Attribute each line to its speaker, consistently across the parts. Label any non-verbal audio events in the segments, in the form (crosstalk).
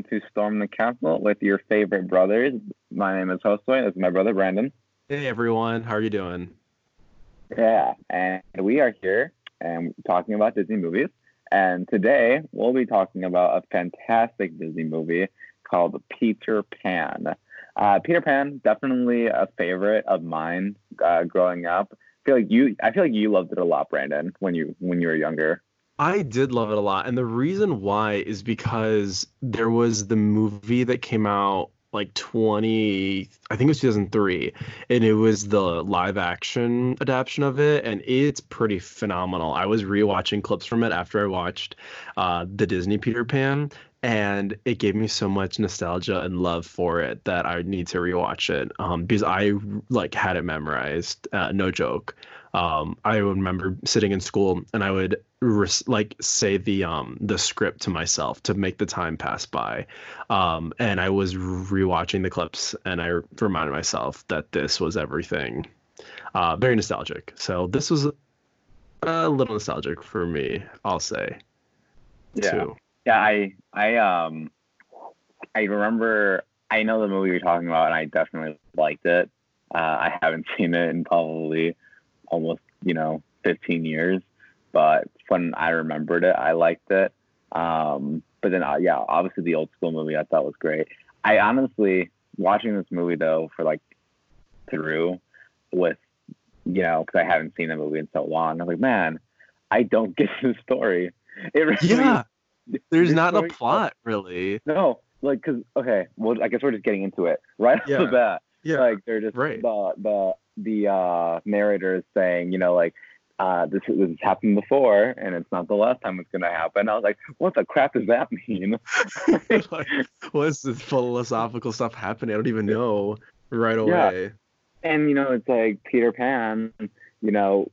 Speaker 1: welcome to Storm the Castle with your favorite brothers. My name is Josue. This is my brother Brandon.
Speaker 2: Hey everyone, how are you doing?
Speaker 1: Yeah, and we are here and talking about Disney movies. And today we'll be talking about a fantastic Disney movie called Peter Pan. Uh, Peter Pan, definitely a favorite of mine uh, growing up. I feel like you, I feel like you loved it a lot, Brandon, when you when you were younger.
Speaker 2: I did love it a lot. And the reason why is because there was the movie that came out like 20 I think it was 2003 and it was the live action adaptation of it and it's pretty phenomenal. I was rewatching clips from it after I watched uh, the Disney Peter Pan and it gave me so much nostalgia and love for it that I need to rewatch it um, because I like had it memorized uh, no joke um, I remember sitting in school and I would res- like say the um the script to myself to make the time pass by, um, and I was rewatching the clips and I reminded myself that this was everything, uh, very nostalgic. So this was a little nostalgic for me, I'll say.
Speaker 1: Yeah, too. yeah. I I um I remember I know the movie you're talking about and I definitely liked it. Uh, I haven't (laughs) seen it in probably almost you know 15 years but when i remembered it i liked it. Um, but then uh, yeah obviously the old school movie i thought was great. I honestly watching this movie though for like through with you know because i haven't seen the movie in so long I'm like man i don't (laughs) get the story.
Speaker 2: It really, yeah. There's not story, a plot really.
Speaker 1: No like because okay well i guess we're just getting into it right yeah. off the bat. Yeah. Like they're just right. the the the uh, narrator is saying, you know, like, uh, this, this has happened before and it's not the last time it's going to happen. I was like, what the crap does that mean? (laughs)
Speaker 2: like, what's this philosophical stuff happening? I don't even know right away.
Speaker 1: Yeah. And, you know, it's like Peter Pan, you know,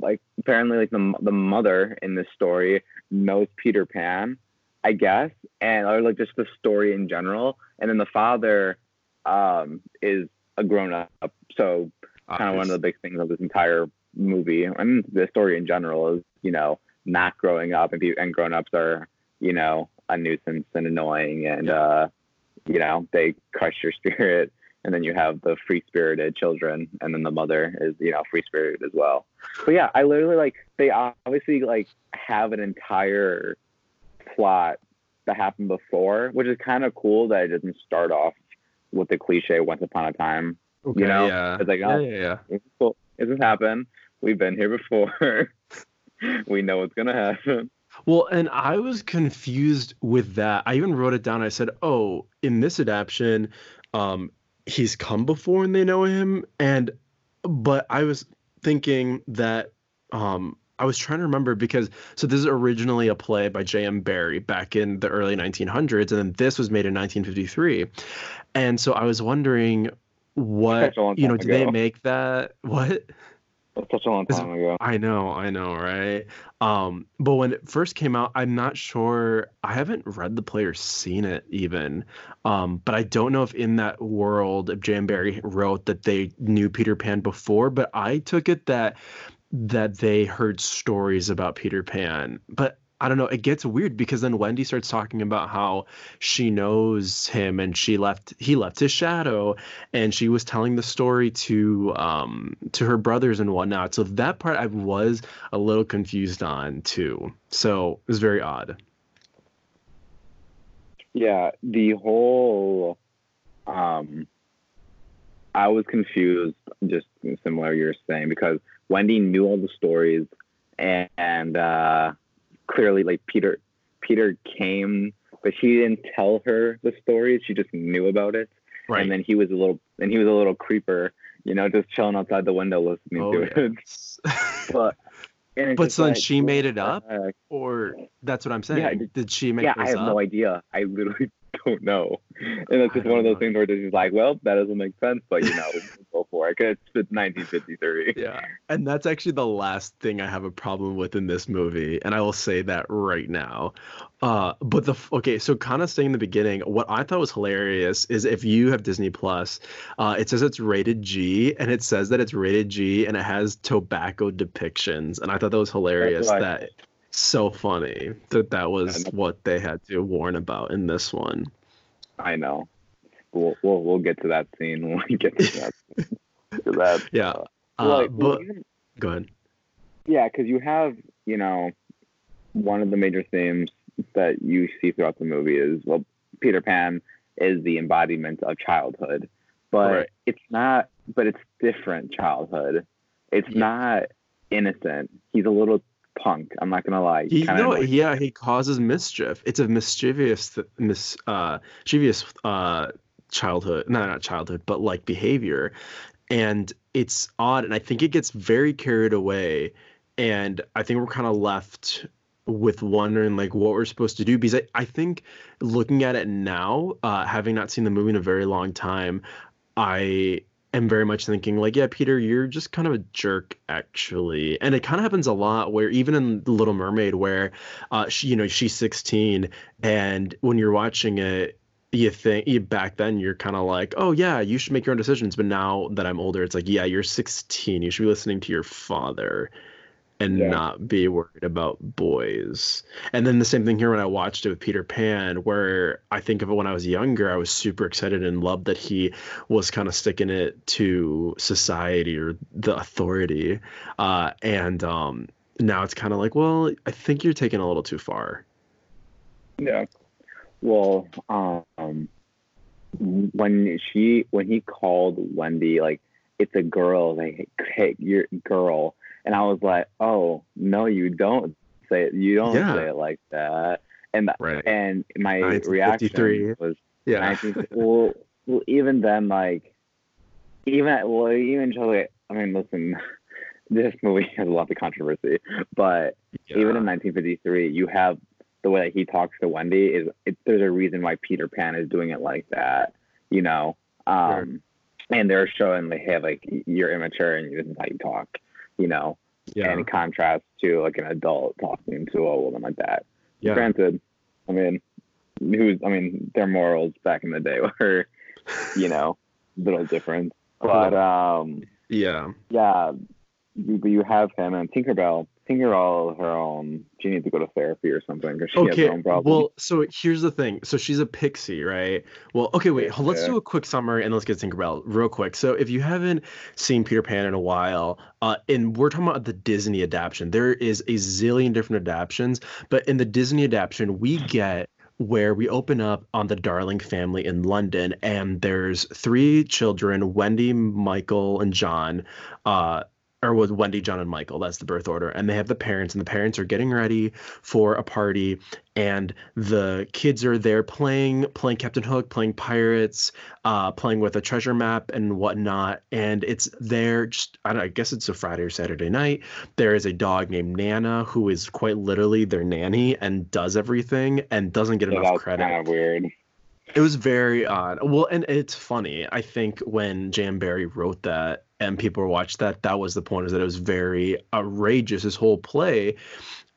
Speaker 1: like apparently like the, the mother in this story knows Peter Pan, I guess, and or like just the story in general. And then the father um, is a grown up. So kind of one of the big things of this entire movie and the story in general is you know not growing up and be, and grown ups are you know a nuisance and annoying and yeah. uh you know they crush your (laughs) spirit and then you have the free spirited children and then the mother is you know free spirited as well. But yeah i literally like they obviously like have an entire plot that happened before which is kind of cool that it doesn't start off with the cliche once upon a time Okay, you know, yeah. it's like, oh, yeah, yeah, yeah. Cool. This has happened. We've been here before. (laughs) we know what's gonna happen.
Speaker 2: Well, and I was confused with that. I even wrote it down. I said, "Oh, in this adaptation, um, he's come before and they know him." And but I was thinking that um, I was trying to remember because so this is originally a play by J.M. Barrie back in the early 1900s, and then this was made in 1953. And so I was wondering what you know? Did they make that? (laughs) What?
Speaker 1: That's such a long time ago.
Speaker 2: I know, I know, right? Um, but when it first came out, I'm not sure. I haven't read the play or seen it even. Um, but I don't know if in that world, if J.M. Barrie wrote that they knew Peter Pan before. But I took it that that they heard stories about Peter Pan. But I don't know. It gets weird because then Wendy starts talking about how she knows him and she left he left his shadow and she was telling the story to um to her brothers and whatnot. So that part I was a little confused on too. So it was very odd.
Speaker 1: Yeah, the whole um I was confused just similar you're saying because Wendy knew all the stories and, and uh clearly like Peter Peter came, but she didn't tell her the story. She just knew about it. Right. And then he was a little and he was a little creeper, you know, just chilling outside the window listening oh, to it. (laughs)
Speaker 2: but but so like, she made it up, uh, or that's what I'm saying. Yeah, Did she make?
Speaker 1: Yeah, I have
Speaker 2: up?
Speaker 1: no idea. I literally (laughs) don't know. And it's just one of those know. things where she's like, well, that doesn't make sense, but you know, go for it it's 1953. (laughs)
Speaker 2: Yeah. And that's actually the last thing I have a problem with in this movie. And I will say that right now. Uh, but the, okay, so kind of saying in the beginning, what I thought was hilarious is if you have Disney Plus, uh, it says it's rated G and it says that it's rated G and it has tobacco depictions. And I thought that was hilarious that so funny that that was what they had to warn about in this one.
Speaker 1: I know. We'll we'll, we'll get to that scene when we get to that. (laughs) to that.
Speaker 2: Yeah.
Speaker 1: uh,
Speaker 2: Uh,
Speaker 1: like,
Speaker 2: but
Speaker 1: even-
Speaker 2: go ahead.
Speaker 1: Yeah, because you have, you know, one of the major themes that you see throughout the movie is well, Peter Pan is the embodiment of childhood, but
Speaker 2: Right.
Speaker 1: it's not. But it's different childhood. It's
Speaker 2: Yeah.
Speaker 1: not innocent. He's a little punk. I'm not gonna lie.
Speaker 2: He, no, yeah, he causes mischief. It's a mischievous, th- mis, uh, mischievous uh, childhood. No, not childhood, but like behavior, and it's odd. And I think it gets very carried away, and I think we're kind of left with wondering like what we're supposed to do because I, I think looking at it now, uh, having not seen the movie in a very long time, I am very much thinking like, yeah, Peter, you're just kind of a jerk actually. And it kind of happens a lot where even in The Little Mermaid where uh she, you know, she's 16 and when you're watching it you think you back then you're kind of like, "Oh yeah, you should make your own decisions." But now that I'm older, it's like, "Yeah, you're 16. You should be listening to your father." And
Speaker 1: Yeah.
Speaker 2: not be worried about boys. And then the same thing here when I watched it with Peter Pan, where I think of it when I was younger, I was super excited and loved that he was kind of sticking it to society or the authority. Uh, and um, now it's kind of like, well, I think you're taking a little too far.
Speaker 1: Yeah. Well, um, when she when he called Wendy like it's a girl, like hey, you're girl, and I was like, oh no, you don't say it. You don't
Speaker 2: Yeah.
Speaker 1: say it like that. And
Speaker 2: Right.
Speaker 1: and my reaction was
Speaker 2: Yeah.
Speaker 1: well, well, even then, like, even at, well, even like, I mean, listen, (laughs) this movie has a lot of controversy, but even in 1953, you have the way that he talks to Wendy is it, there's a reason why Peter Pan is doing it like that, you know. Um, and they're showing like, hey, like you're immature and this is how you talk, you know.
Speaker 2: yeah.
Speaker 1: In contrast to like an adult talking to a woman like that.
Speaker 2: yeah.
Speaker 1: Granted, I mean, who's I mean, their morals back in the day (laughs) were, you know, a little different. But um,
Speaker 2: Yeah.
Speaker 1: yeah, you, but you have him and Tinkerbell. Tinkerbell, her own, she needs to go to therapy or something because she has
Speaker 2: Okay.
Speaker 1: her own problems.
Speaker 2: Well, so here's the thing. So she's a pixie, right? Well, okay, wait.
Speaker 1: Yeah.
Speaker 2: Let's do a quick summary and let's get Tinkerbell real quick. So if you haven't seen Peter Pan in a while, uh, and we're talking about the Disney adaptation, there is a zillion different adaptations, but in the Disney adaptation, we get where we open up on the Darling family in London, and there's three children: Wendy, Michael, and John. Uh, or was Wendy, John, and Michael. That's the birth order. And they have the parents, and the parents are getting ready for a party, and the kids are there playing, playing Captain Hook, playing pirates, uh, playing with a treasure map and whatnot. And it's there. Just I don't. know, I guess it's a Friday or Saturday night. There is a dog named Nana who is quite literally their nanny and does everything and doesn't get
Speaker 1: that
Speaker 2: enough credit.
Speaker 1: kind of weird.
Speaker 2: It was very odd. Well, and it's funny. I think when J.M. Barrie wrote that and people watched that, that was the point is that it was very outrageous. His whole play,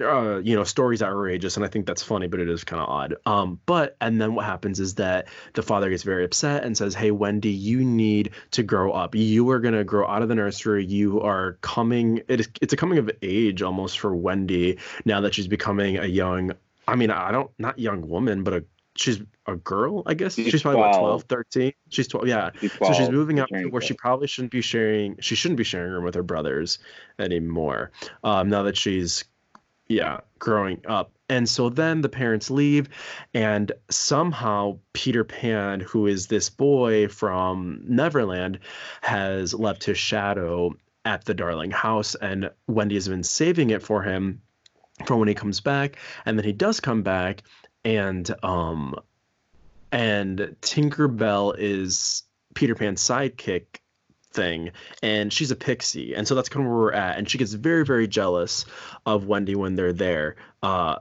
Speaker 2: uh, you know, story's outrageous, and I think that's funny, but it is kind of odd. Um, but and then what happens is that the father gets very upset and says, "Hey, Wendy, you need to grow up. You are gonna grow out of the nursery. You are coming. It is. It's a coming of age almost for Wendy now that she's becoming a young. I mean, I don't not young woman, but a she's a girl, I guess.
Speaker 1: She's
Speaker 2: She's, probably what
Speaker 1: 12.
Speaker 2: 12, 13. She's 12. Yeah.
Speaker 1: She's
Speaker 2: So she's moving up to where she probably shouldn't be sharing. She shouldn't be sharing room with her brothers anymore. Um, now that she's, yeah, growing up. And so then the parents leave, and somehow Peter Pan, who is this boy from Neverland, has left his shadow at the Darling house, and Wendy has been saving it for him for when he comes back. And then he does come back, and um, and Tinkerbell is Peter Pan's sidekick thing and she's a pixie and so that's kind of where we're at. And she gets very very jealous of Wendy when they're there uh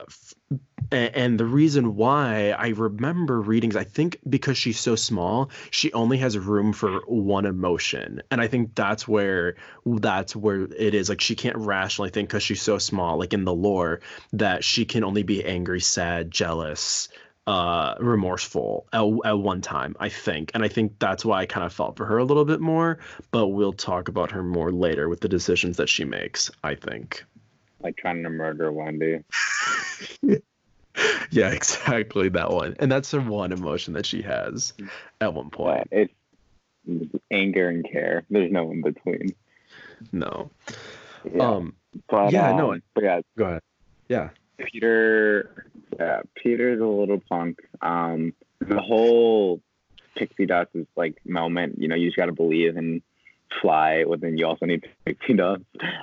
Speaker 2: a- and the reason why I remember readings, I think because she's so small, she only has room for one emotion, and I think that's where that's where it is. Like she can't rationally think because she's so small. Like in the lore, that she can only be angry, sad, jealous, uh, remorseful at, at one time. I think, and I think that's why I kind of felt for her a little bit more. But we'll talk about her more later with the decisions that she makes. I think.
Speaker 1: Like trying to murder Wendy. (laughs) (laughs)
Speaker 2: yeah, exactly that one. And that's the one emotion that she has at one point.
Speaker 1: It's anger and care. There's no in between.
Speaker 2: No.
Speaker 1: Yeah.
Speaker 2: Um
Speaker 1: but,
Speaker 2: yeah,
Speaker 1: um,
Speaker 2: no,
Speaker 1: But yeah,
Speaker 2: go ahead. Yeah.
Speaker 1: Peter, yeah, Peter's a little punk. Um, the whole pixie dust is like moment. You know, you just got to believe and fly, within you also need pixie (laughs) dust.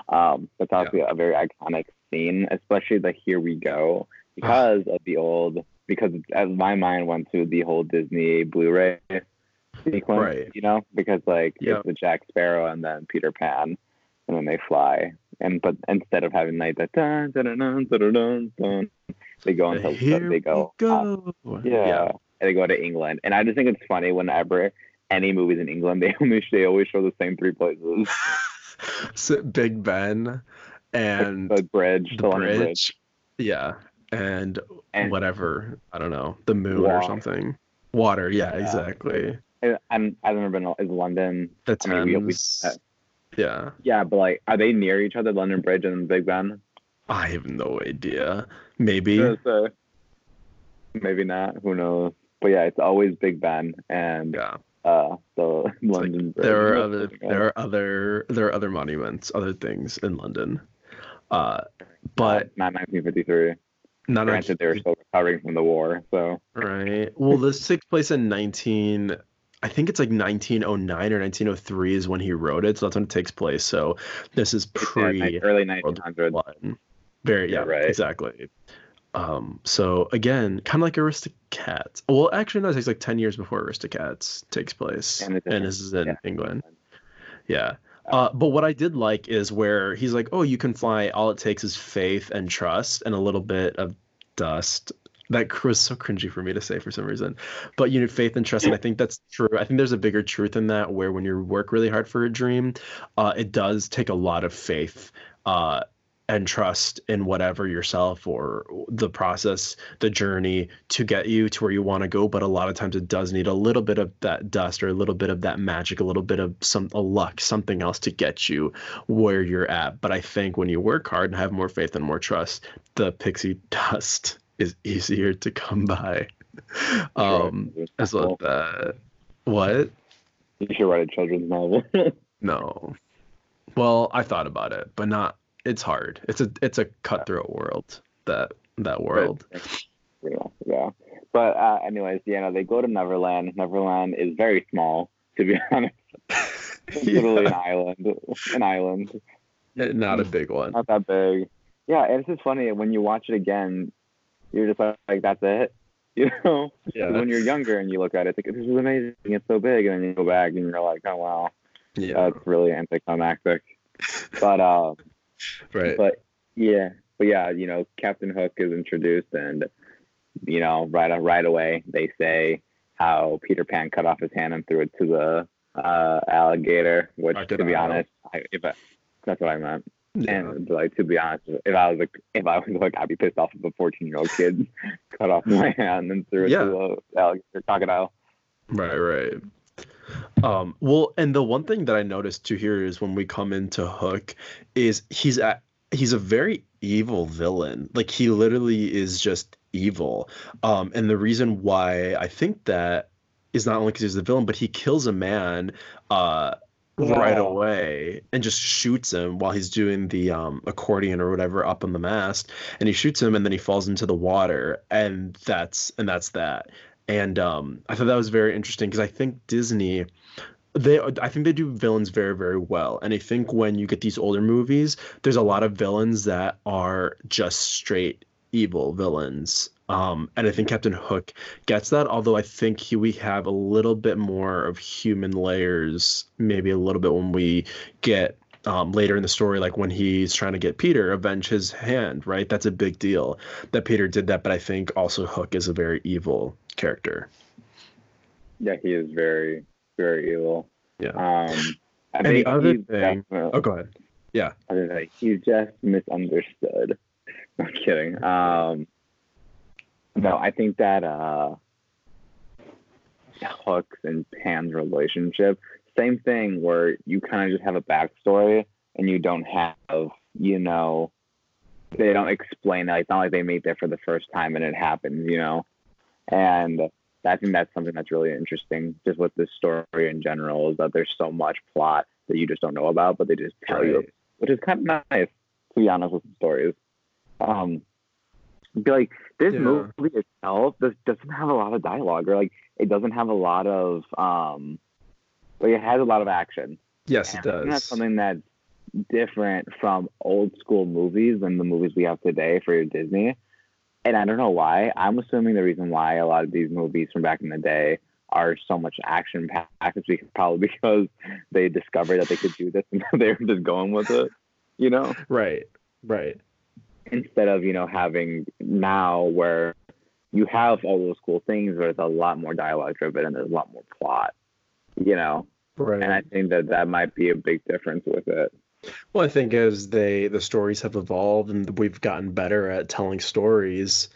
Speaker 1: Um, that's obviously a very iconic scene, especially the "Here We Go" because (sighs) of the old. Because as my mind went to the whole Disney Blu-ray sequence,
Speaker 2: Right.
Speaker 1: you know, because like
Speaker 2: Yep.
Speaker 1: it's the Jack Sparrow and then Peter Pan, and then they fly. And but instead of having like the dun dun dun dun dun dun, dun they go until
Speaker 2: Here
Speaker 1: they go, up.
Speaker 2: go.
Speaker 1: yeah, and they go to England. And I just think it's funny whenever any movies in England, (laughs) they only they always show the same three places: (laughs)
Speaker 2: So, Big Ben and
Speaker 1: the bridge,
Speaker 2: the
Speaker 1: the
Speaker 2: bridge.
Speaker 1: Bridge,
Speaker 2: Yeah. And,
Speaker 1: and
Speaker 2: whatever. I don't know. The moon or something. Water. Yeah,
Speaker 1: Yeah.
Speaker 2: exactly.
Speaker 1: and I'm, I've never been. Is London?
Speaker 2: The
Speaker 1: I mean, we- we-
Speaker 2: Thames. yeah.
Speaker 1: Yeah, but like, are they near each other, London Bridge and Big Ben?
Speaker 2: I have no idea. Maybe.
Speaker 1: Yeah, so maybe not. Who knows? But yeah, it's always Big Ben and
Speaker 2: Yeah.
Speaker 1: uh the London Bridge.
Speaker 2: There are other there are other there are other monuments, other things in London. Uh but
Speaker 1: not 1953.
Speaker 2: Not
Speaker 1: Granted, they were still recovering from the war, so
Speaker 2: right. Well, this (laughs) takes place in 19 I think it's like 1909 or 1903 is when he wrote it, so that's when it takes place. So this is pre
Speaker 1: yeah, early
Speaker 2: World
Speaker 1: 1900s.
Speaker 2: Very yeah,
Speaker 1: Yeah, right.
Speaker 2: exactly. Um, so again, kind of like Aristocats. Well, actually, no, it takes like ten years before Aristocats takes place,
Speaker 1: And
Speaker 2: and, this is in
Speaker 1: yeah.
Speaker 2: England. Yeah. Uh, but what I did like is where he's like, "Oh, you can fly. All it takes is faith and trust and a little bit of dust." That (laughs) was so cringy for me to say for some reason, but you need faith and trust, and I think that's true. I think there's a bigger truth in that, where when you work really hard for a dream, uh, it does take a lot of faith uh, and trust in whatever yourself or the process, the journey to get you to where you want to go. But a lot of times it does need a little bit of that dust or a little bit of that magic, a little bit of some a luck, something else to get you where you're at. But I think when you work hard and have more faith and more trust, the pixie (laughs) dust is easier to come by. (laughs) Um, I just love that. What?
Speaker 1: You should write a children's novel. (laughs)
Speaker 2: No. Well, I thought about it, but not. It's hard. It's a it's a cutthroat world. That that world.
Speaker 1: yeah, yeah. But uh, anyways, you know they go to Neverland. Neverland is very small, to be (laughs) honest. It's (laughs) literally an island. An island.
Speaker 2: Not a big one.
Speaker 1: Not that big. Yeah, and it's just funny when you watch it again, you're just like, like that's it. (laughs) You know?
Speaker 2: Yeah.
Speaker 1: When you're younger and you look at it, it's like this is amazing. It's so big, and then you go back and you're like, oh wow,
Speaker 2: Yeah.
Speaker 1: that's really anticlimactic. But uh,
Speaker 2: Right.
Speaker 1: but yeah, but yeah, you know, Captain Hook is introduced, and you know, right right away they say how Peter Pan cut off his hand and threw it to the uh, alligator. Which, to be
Speaker 2: Crocodile.
Speaker 1: honest, I, if I, that's what I meant.
Speaker 2: Yeah.
Speaker 1: And like to be honest, if I was like, if I was like, I'd be pissed off if a 14 year old kid (laughs) cut off my hand and threw it
Speaker 2: Yeah.
Speaker 1: to a alligator crocodile.
Speaker 2: Right, right. Um, well, and the one thing that I noticed too here is when we come into Hook, is he's a he's a very evil villain. Like he literally is just evil. Um, and the reason why I think that is not only because he's the villain, but he kills a man uh right away and just shoots him while he's doing the um accordion or whatever up on the mast and he shoots him and then he falls into the water and that's and that's that and um i thought that was very interesting because i think disney they i think they do villains very very well. And i think when you get these older movies there's a lot of villains that are just straight evil villains. Um and i think captain hook gets that although i think he, we have a little bit more of human layers maybe a little bit when we get um, later in the story, like when he's trying to get Peter avenge his hand, right? That's a big deal that Peter did that. But I think also Hook is a very evil character.
Speaker 1: Yeah, he is very, very evil.
Speaker 2: Yeah.
Speaker 1: Um, I
Speaker 2: And the other thing- Oh, go ahead.
Speaker 1: I was like, he's just misunderstood. (laughs) I'm kidding. Um, no, I think that uh, Hook's and Pan's relationship, same thing where you kind of just have a backstory and you don't have, you know, they don't explain it. It's not like they meet there for the first time and it happens, you know. And I think that's something that's really interesting, just with this story in general, is that there's so much plot that you just don't know about, but they just tell right. you, which is kind of nice, to be honest with the stories. Um, be like this yeah. movie itself this doesn't have a lot of dialogue, or like it doesn't have a lot of um, like it has a lot of action.
Speaker 2: Yes, and it does.
Speaker 1: That's something that's different from old school movies than the movies we have today for Disney and I don't know why. I'm assuming the reason why a lot of these movies from back in the day are so much action packed is probably because they discovered that they could do this (laughs) and they were just going with it, you know?
Speaker 2: Right, right.
Speaker 1: Instead of, you know, having now where you have all those cool things, but it's a lot more dialogue driven and there's a lot more plot, you know?
Speaker 2: Right.
Speaker 1: And I think that that might be a big difference with it.
Speaker 2: Well, I think as they the stories have evolved and we've gotten better at telling stories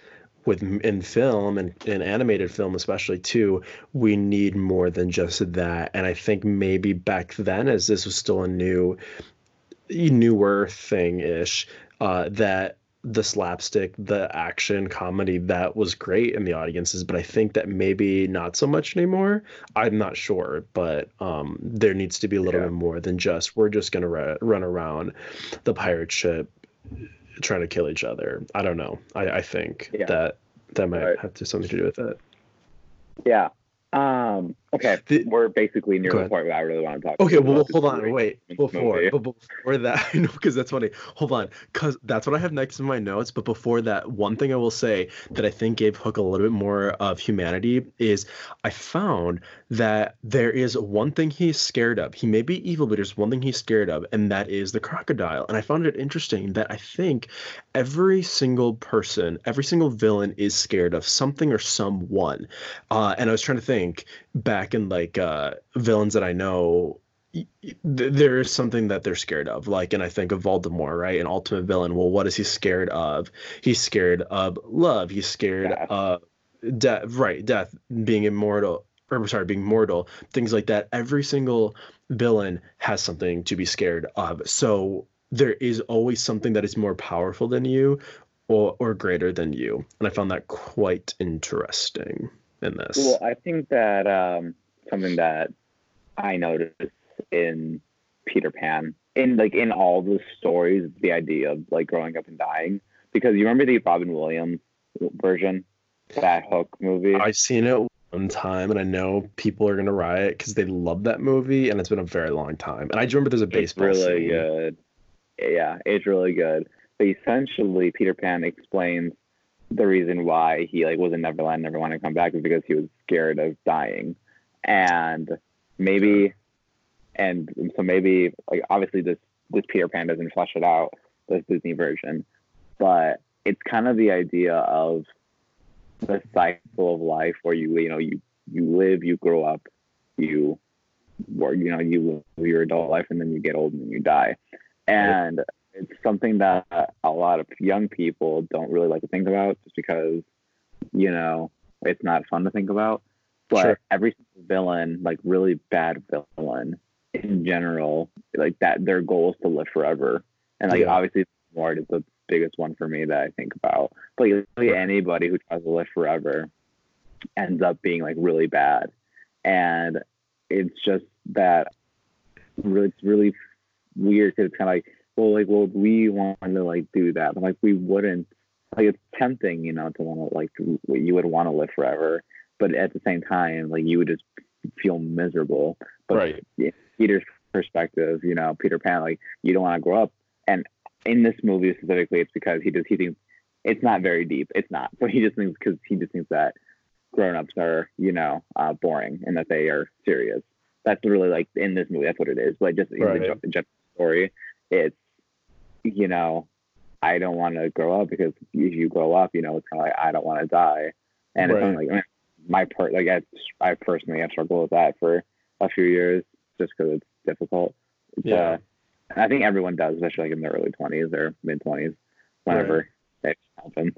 Speaker 2: with in film and in animated film especially too, we need more than just that. And I think maybe back then, as this was still a new newer thing ish, uh, that the slapstick, the action comedy that was great in the audiences, but I think that maybe not so much anymore. I'm not sure, but um, there needs to be a little yeah. bit more than just we're just gonna ra- run around the pirate ship trying to kill each other. I don't know. I, I think yeah. that that might right. have to something to do with it.
Speaker 1: Yeah, um, okay, the, we're basically near the point where I really want to talk.
Speaker 2: Okay, well, hold on, wait, before, but before that, (laughs) I know because that's funny. Hold on, because that's what I have next in my notes. But before that, one thing I will say that I think gave Hook a little bit more of humanity is I found that there is one thing he's scared of. He may be evil, but there's one thing he's scared of, and that is the crocodile. And I found it interesting that I think every single person, every single villain is scared of something or someone. Uh, and I was trying to think back in like uh, villains that I know, there is something that they're scared of. Like, and I think of Voldemort, right? An ultimate villain. Well, what is he scared of? He's scared of love. He's scared death. of death. Right, death, being immortal, or sorry, being mortal. Things like that. Every single villain has something to be scared of. So there is always something that is more powerful than you or, or greater than you. And I found that quite interesting in this.
Speaker 1: Well, I think that um, something that I noticed in Peter Pan, in like in all the stories, the idea of like growing up and dying, because you remember the Robin Williams version, that Hook movie.
Speaker 2: I've seen it one time, and I know people are gonna riot because they love that movie, and it's been a very long time. And I remember there's a baseball.
Speaker 1: It's really
Speaker 2: scene.
Speaker 1: good. Yeah, it's really good. But essentially, Peter Pan explains the reason why he like was in Neverland, never wanted to come back, is because he was scared of dying, and maybe, and so maybe like obviously this this Peter Pan doesn't flesh it out, this Disney version, but it's kind of the idea of the cycle of life where you you know you you live, you grow up, you or you know you live your adult life, and then you get old and then you die, and it's something that a lot of young people don't really like to think about just because, you know, it's not fun to think about. But sure. every villain, like really bad villain in general, like that, their goal is to live forever. And like yeah. obviously, Mort is the biggest one for me that I think about. But really, anybody who tries to live forever ends up being like really bad. And it's just that really, it's really weird because it's kind of like well, like, well, we want to like do that, but like we wouldn't. Like it's tempting, you know, to want to like you would want to live forever, but at the same time, like you would just feel miserable. But
Speaker 2: right.
Speaker 1: Peter's perspective, you know, Peter Pan, like you don't want to grow up, and in this movie specifically, it's because he just he thinks it's not very deep. It's not, but he just thinks because he just thinks that grown-ups are, you know, uh, boring and that they are serious. That's really like in this movie. That's what it is. But just in right. the general story, it's you know, I don't want to grow up because if you grow up, you know, it's kind of like I don't want to die, and right. it's like my part. Like I, I personally have struggled with that for a few years just because it's difficult.
Speaker 2: Yeah,
Speaker 1: uh, I think everyone does, especially like in their early twenties or mid twenties, whenever right. it happens.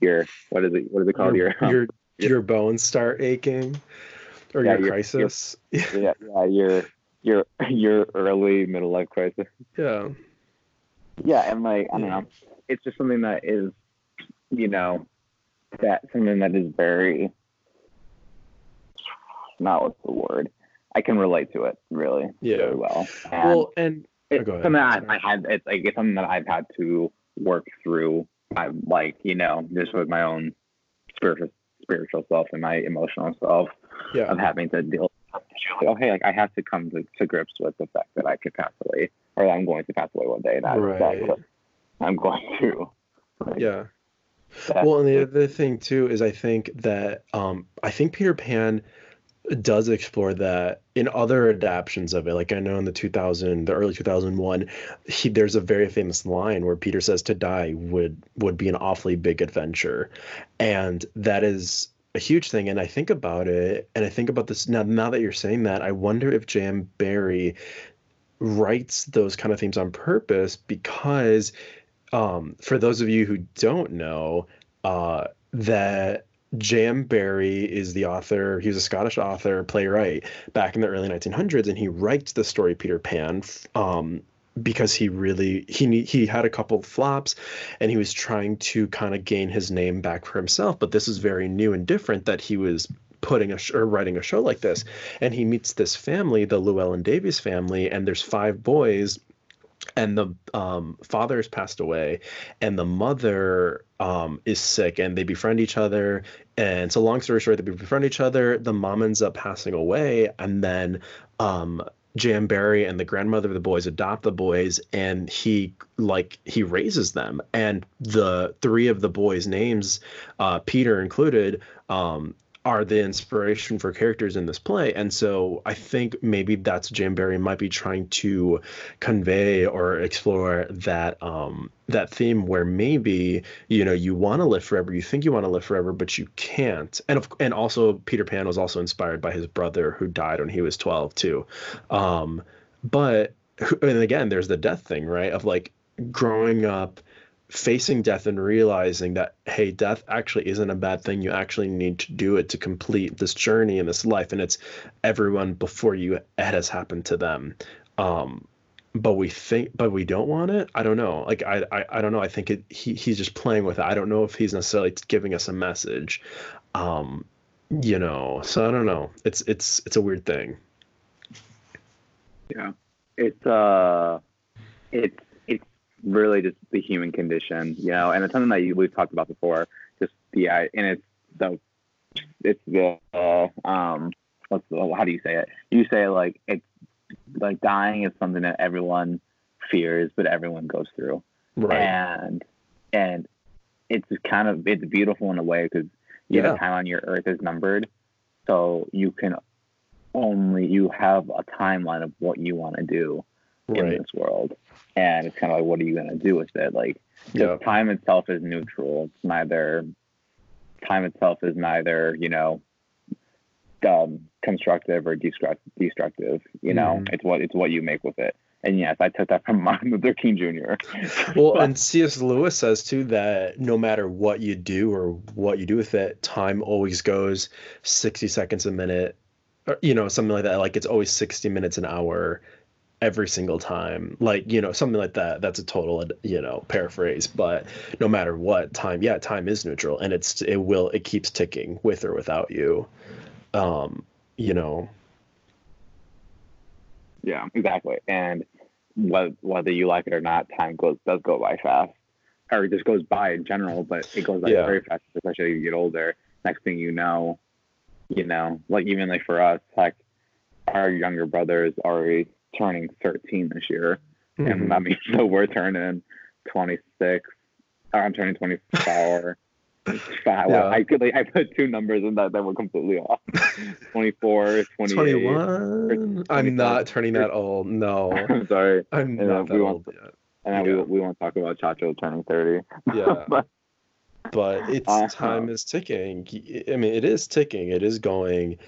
Speaker 1: Your what is it? What is it called?
Speaker 2: Your your, your, your bones start aching, or yeah, your, your crisis. (laughs)
Speaker 1: yeah, yeah, your your your early middle life crisis.
Speaker 2: Yeah
Speaker 1: yeah, and like I don't know, it's just something that is, you know, that something that is very not what's the word. I can relate to it really,
Speaker 2: Yeah.
Speaker 1: really well. And
Speaker 2: well, and
Speaker 1: it's
Speaker 2: oh, ahead.
Speaker 1: something that I, I had. It's like it's something that I've had to work through. I'm like you know just with my own spiritual spiritual self and my emotional self
Speaker 2: yeah,
Speaker 1: of having to deal. Like, oh hey, like I have to come to, to grips with the fact that I could pass away, or that I'm going to pass away one day. That,
Speaker 2: Right.
Speaker 1: that's what I'm going to. Like,
Speaker 2: yeah. Well, and the other thing too is I think that um, I think Peter Pan does explore that in other adaptations of it. Like I know in the 2000, the early 2001, he, there's a very famous line where Peter says to die would would be an awfully big adventure, and that is a huge thing. And I think about it, and I think about this now. Now that you're saying that, I wonder if J.M. Barrie writes those kind of themes on purpose because um, for those of you who don't know, uh, that J.M. Barrie is the author. He was a Scottish author, playwright back in the early 1900s, and he writes the story Peter Pan um, because he really he he had a couple of flops, and he was trying to kind of gain his name back for himself. But this is very new and different that he was putting a sh- or writing a show like this, and he meets this family, the Llewellyn Davies family, and there's five boys and the um, father has passed away and the mother um, is sick and they befriend each other and so long story short they befriend each other the mom ends up passing away and then um, J.M. Barrie and the grandmother of the boys adopt the boys and he like he raises them. And the three of the boys names uh, Peter included um, are the inspiration for characters in this play. And so I think maybe that's J.M. Barrie might be trying to convey or explore that um that theme where maybe you know you want to live forever you think you want to live forever but you can't. And of, and also Peter Pan was also inspired by his brother who died when he was 12 too. Um but and again there's the death thing right of like growing up facing death and realizing that hey death actually isn't a bad thing. You actually need to do it to complete this journey in this life and it's everyone before you it has happened to them. Um but we think but we don't want it? I don't know. Like i i, I don't know. I think it he, he's just playing with it. I don't know if he's necessarily giving us a message. Um you know so i don't know. It's it's it's a weird thing.
Speaker 1: Yeah, it's uh, it's it's really just the human condition, you know, and it's something that you, we've talked about before. Just the uh, and it's the it's the uh, um, what's the, how do you say it? You say like it's like dying is something that everyone fears, but everyone goes through,
Speaker 2: right
Speaker 1: and and it's kind of it's beautiful in a way because you
Speaker 2: Yeah.
Speaker 1: the time on your earth is numbered, so you can only you have a timeline of what you want to do in this world. And it's kind of like, what are you going to do with it? like
Speaker 2: yeah
Speaker 1: time itself is neutral. It's neither, time itself is neither, you know, um, constructive or destruct- destructive. You know,
Speaker 2: Mhm.
Speaker 1: it's what it's what you make with it. And yes, I took that from (laughs) Martin Luther King Jr.
Speaker 2: Well,
Speaker 1: But-
Speaker 2: and C.S. Lewis says too that no matter what you do or what you do with it, time always goes 60 seconds a minute, or, you know, something like that. Like it's always 60 minutes an hour every single time. Like, you know, something like that. That's a total, you know, paraphrase, but no matter what, time, yeah, time is neutral and it's, it will, it keeps ticking with or without you. Um, you know,
Speaker 1: Yeah, exactly. And whether, whether you like it or not, time goes does go by fast, or just goes by in general. But it goes by
Speaker 2: Yeah.
Speaker 1: very fast, especially as you get older. Next thing you know, you know, like even like for us, like our younger brother is already turning 13 this year,
Speaker 2: Mhm.
Speaker 1: and that means (laughs) so we're turning 26. Or I'm turning 24. (laughs) Five.
Speaker 2: Yeah.
Speaker 1: I could like, I put two numbers in that that were completely off. (laughs) 24,
Speaker 2: 21. I'm not turning that old. No.
Speaker 1: I'm sorry.
Speaker 2: I'm
Speaker 1: And,
Speaker 2: not
Speaker 1: uh,
Speaker 2: that
Speaker 1: we
Speaker 2: old
Speaker 1: won't-
Speaker 2: yet.
Speaker 1: And
Speaker 2: Yeah.
Speaker 1: we, we won't talk about Chacho turning 30.
Speaker 2: Yeah.
Speaker 1: but
Speaker 2: But it's
Speaker 1: Uh-huh.
Speaker 2: time is ticking. I mean, it is ticking. It is going,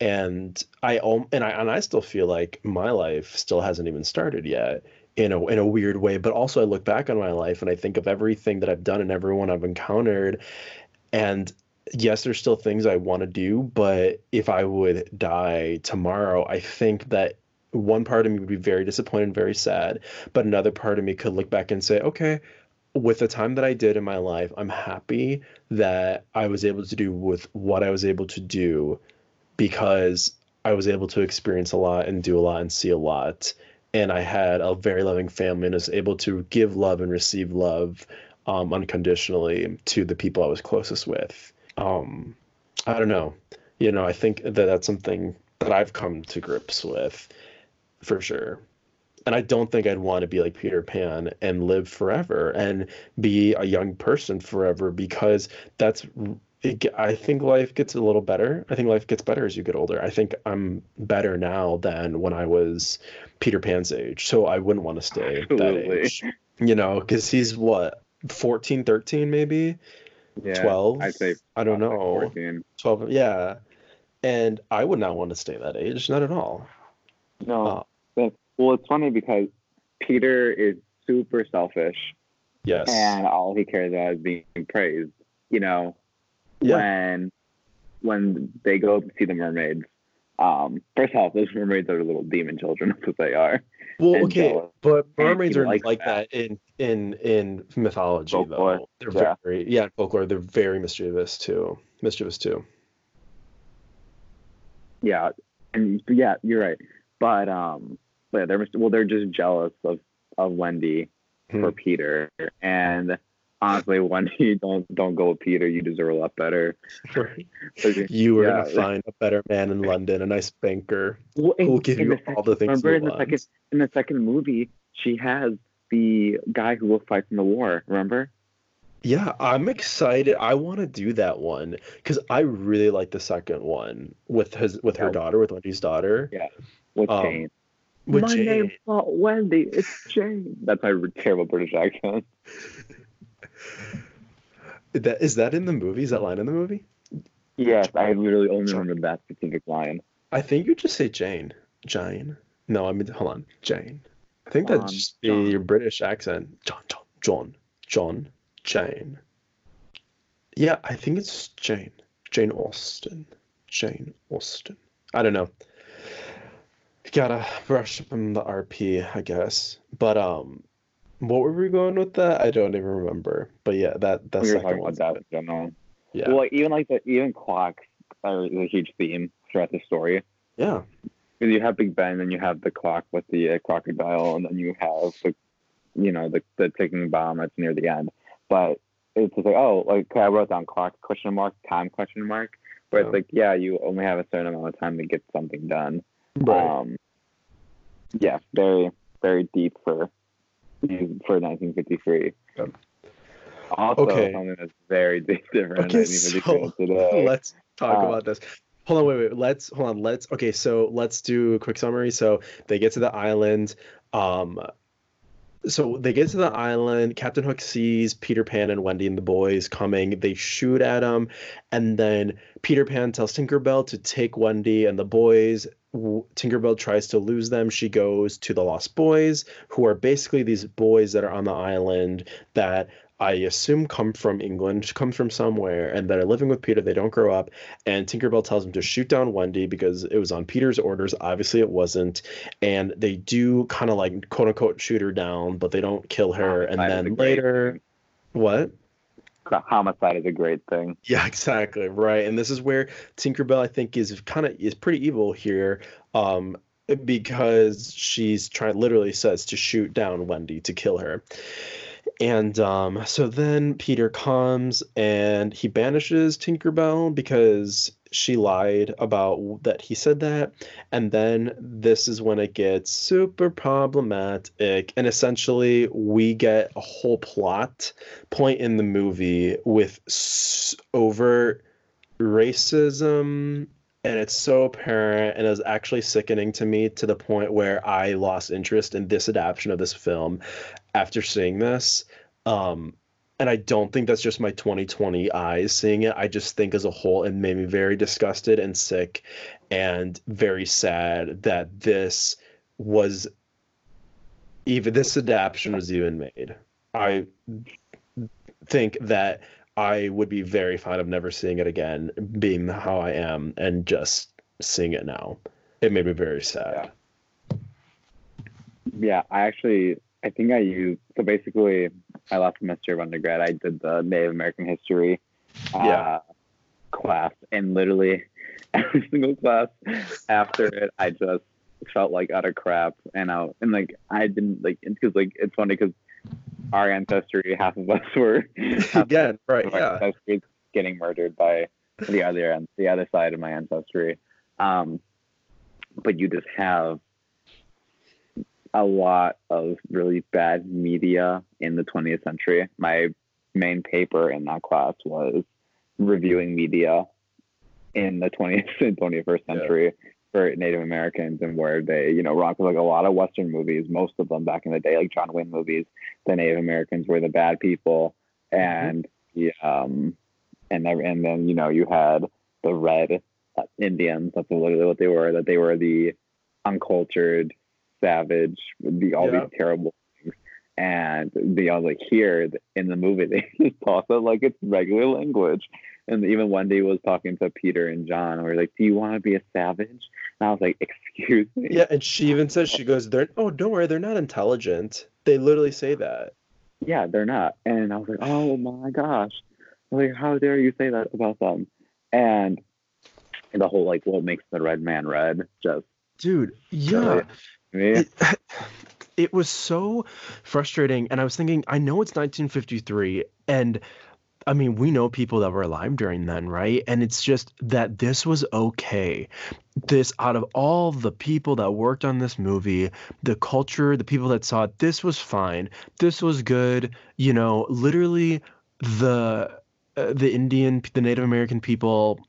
Speaker 2: and I and I and I still feel like my life still hasn't even started yet in a in a weird way. But also, I look back on my life and I think of everything that I've done and everyone I've encountered, and yes, there's still things I want to do. But if I would die tomorrow, I think that one part of me would be very disappointed, and very sad, but another part of me could look back and say, okay, with the time that I did in my life, I'm happy that I was able to do with what I was able to do because I was able to experience a lot and do a lot and see a lot. And I had a very loving family and was able to give love and receive love um, unconditionally to the people I was closest with. Um, I don't know. You know, I think that that's something that I've come to grips with for sure. And I don't think I'd want to be like Peter Pan and live forever and be a young person forever because that's it, I think life gets a little better. I think life gets better as you get older. I think I'm better now than when I was Peter Pan's age. So I wouldn't want to stay Absolutely. that age. You know, because he's what, 14, 13 maybe? Yeah, 12? I'd say I don't know. 14. 12, yeah. And I would not want to stay that age, not at all.
Speaker 1: No. Uh, well, it's funny because Peter is super selfish.
Speaker 2: Yes.
Speaker 1: And all he cares about is being praised. You know, yeah. when when they go see the mermaids. Um, first off, those mermaids are little demon children. (laughs) That's what they are.
Speaker 2: Well, and okay, so, but mermaids are like, that. that. in in in mythology, folklore. though. They're yeah. very yeah, folklore. They're very mischievous too. Mischievous too.
Speaker 1: Yeah, and yeah, you're right. But um, but yeah, they're well, they're just jealous of of Wendy hmm. for Peter, and honestly, Wendy, don't don't go with Peter. You deserve a lot better. (laughs)
Speaker 2: you were yeah. gonna find a better man in London, a nice banker well, who will give you all the things.
Speaker 1: Remember in the second in the second movie, she has the guy who will fight in the war. Remember?
Speaker 2: Yeah, I'm excited. I want to do that one because I really like the second one with his with her daughter, with Wendy's daughter.
Speaker 1: Yeah, with um, Jane. With My Jane. name's not Wendy. It's Jane. That's my terrible British accent. (laughs)
Speaker 2: that is that in the movie? Is that line in the movie?
Speaker 1: Yes, I literally only remember that specific line.
Speaker 2: I think you just say Jane. Jane. No, I mean hold on, Jane. I think that's just your British accent. John, John, John, John, Jane. Yeah, I think it's Jane. Jane Austen. Jane Austen. I don't know. Gotta brush up on the RP, I guess. But um, what were we going with that? I don't even remember. But yeah, that that's we were talking about that in
Speaker 1: general. Yeah. Well, like, even like the even clocks are a huge theme throughout the story.
Speaker 2: Yeah.
Speaker 1: Because you have Big Ben, and you have the clock with the uh, crocodile, and then you have the, you know, the the ticking bomb that's near the end. But it's just like, oh, like I wrote down clock question mark time question mark, where yeah. it's like, yeah, you only have a certain amount of time to get something done. Right. Um, yeah, very very deep for for 1953. Yep. Also, okay. something that's very (laughs) different. Okay,
Speaker 2: so (laughs) let's talk uh, about this. Hold on, wait, wait. Let's hold on. Let's okay. So let's do a quick summary. So they get to the island. Um, so they get to the island. Captain Hook sees Peter Pan and Wendy and the boys coming. They shoot at him, and then Peter Pan tells Tinkerbell to take Wendy and the boys Tinkerbell tries to lose them. She goes to the Lost Boys, who are basically these boys that are on the island that I assume come from England, come from somewhere, and that are living with Peter. They don't grow up. And Tinkerbell tells them to shoot down Wendy because it was on Peter's orders. Obviously, it wasn't. And they do kind of like quote unquote shoot her down, but they don't kill her. and then later, what?
Speaker 1: The homicide is a great thing. (laughs)
Speaker 2: Yeah, exactly. Right. And this is where Tinkerbell I think is kind of is pretty evil here. Um because she's trying literally says to shoot down Wendy to kill her. And um, so then Peter comes and he banishes Tinkerbell because she lied about that he said that. And then this is when it gets super problematic. And essentially, we get a whole plot point in the movie with overt racism and it's so apparent and was actually sickening to me to the point where I lost interest in this adaptation of this film after seeing this. Um, and I don't think that's just my 2020 eyes seeing it. I just think as a whole, it made me very disgusted and sick and very sad that this was even this adaptation was even made. I think that I would be very fine of never seeing it again, being how I am, and just seeing it now. It made me very sad.
Speaker 1: Yeah, yeah I actually, I think I used, so basically, my last semester of undergrad, I did the Native American history uh,
Speaker 2: Yeah.
Speaker 1: class, and literally (laughs) every single class after it, I just felt like utter crap, and I and like I didn't like because like it's funny because our ancestry, half of us (laughs) were
Speaker 2: Again, right? Yeah.
Speaker 1: getting murdered by the other end, the other side of my ancestry. Um, but you just have a lot of really bad media in the 20th century. My main paper in that class was reviewing media in the 20th and 21st
Speaker 2: Yeah.
Speaker 1: century for Native Americans and where they, you know, rock like a lot of Western movies, most of them back in the day, like John Wayne movies, the Native Americans were the bad people, and yeah, um, and then, and then you know you had the red Indians. That's literally what they were. That they were the uncultured, savage, the all
Speaker 2: Yeah.
Speaker 1: these terrible things. And the all like here in the movie, (laughs) they just talk it like it's regular language. And even one Wendy was talking to Peter and John, and we are like, "Do you want to be a savage?" And I was like, "Excuse me."
Speaker 2: Yeah, and she even says she goes, "They're oh, don't worry, they're not intelligent." They literally say that.
Speaker 1: yeah, they're not. And I was like, oh my gosh, like how dare you say that about them? And, and the whole like what makes the red man red just
Speaker 2: Dude, yeah.
Speaker 1: Me.
Speaker 2: It, (laughs) it was so frustrating and I was thinking I know it's 1953 and I mean, we know people that were alive during then, right? And it's just that this was okay. This, out of all the people that worked on this movie, the culture, the people that saw it, this was fine. This was good. You know, literally, the uh, the Indian, the Native American people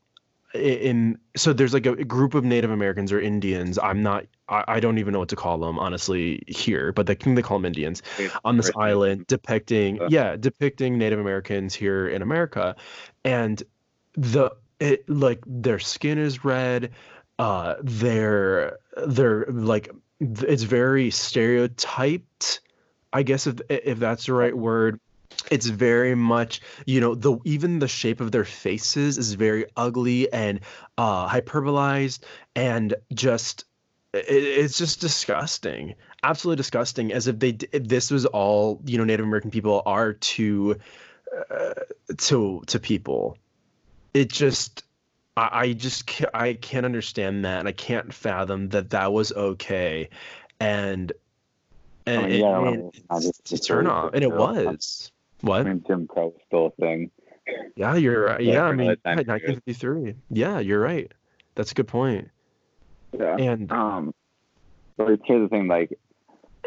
Speaker 2: in so there's like a, group of Native Americans or Indians. I'm not. I, I don't even know what to call them honestly here, but they can they call them Indians on this island depicting
Speaker 1: Uh.
Speaker 2: yeah depicting native americans here in america and the it like their skin is red uh they're they're like it's very stereotyped i guess if if that's the right word it's very much you know the even the shape of their faces is very ugly and uh hyperbolized and just it, it's just disgusting absolutely disgusting as if they if this was all you know native american people are to uh, to to people. It just I, I just ca- I can't understand that and I can't fathom that that was okay. And and it-
Speaker 1: yeah,
Speaker 2: I
Speaker 1: well,
Speaker 2: mean,
Speaker 1: I
Speaker 2: it's, it's a turn off and it
Speaker 1: Yeah.
Speaker 2: Was
Speaker 1: I
Speaker 2: what
Speaker 1: mean, Jim Crow still a thing.
Speaker 2: yeah you're right
Speaker 1: Yeah,
Speaker 2: I mean
Speaker 1: another
Speaker 2: yeah,
Speaker 1: time period.
Speaker 2: 1953 yeah you're right that's a good point
Speaker 1: Yeah.
Speaker 2: and
Speaker 1: Um, but here's the thing: like,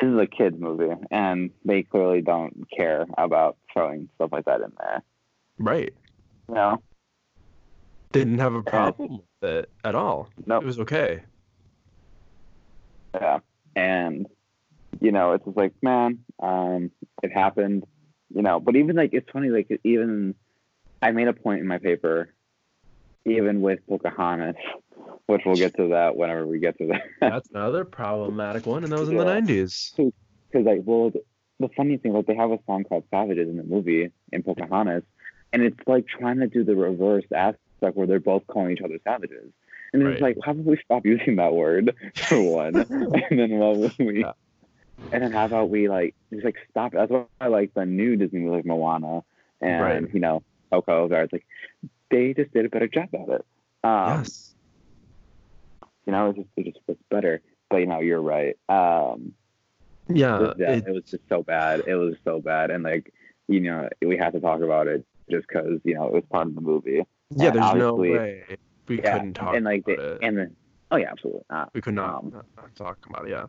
Speaker 1: this is a kids movie, and they clearly don't care about throwing stuff like that in there.
Speaker 2: right
Speaker 1: You know?
Speaker 2: didn't have a problem with it at all
Speaker 1: No.
Speaker 2: it was okay
Speaker 1: Yeah. And, you know, it's just like, man, um, it happened, you know, but even like, it's funny, like, even I made a point in my paper, even with Pocahontas, (laughs) which we'll get to that whenever we get to that. (laughs)
Speaker 2: That's another problematic one, and that was in the 90s.
Speaker 1: Because, (laughs) like, well, the, funny thing, like, they have a song called Savages in the movie in Pocahontas, and it's like trying to do the reverse aspect where they're both calling each other savages. And it's like, how about we stop using that word for one? and then what would we
Speaker 2: Yeah.
Speaker 1: And then how about we like just like stop it? That's why I like the new Disney movie like Moana and
Speaker 2: Right.
Speaker 1: you know, Coco it's like they just did a better job at it. Um
Speaker 2: yes.
Speaker 1: you know, it just it just was better. But you know, you're right. Um
Speaker 2: Yeah.
Speaker 1: yeah,
Speaker 2: it-
Speaker 1: it was just so bad. It was so bad, and like you know, we have to talk about it just because you know it was part of the movie.
Speaker 2: yeah,
Speaker 1: and
Speaker 2: there's no way we
Speaker 1: yeah,
Speaker 2: couldn't talk
Speaker 1: and like
Speaker 2: about it.
Speaker 1: and the oh yeah, absolutely not.
Speaker 2: we could not,
Speaker 1: um,
Speaker 2: not, not talk about it. Yeah.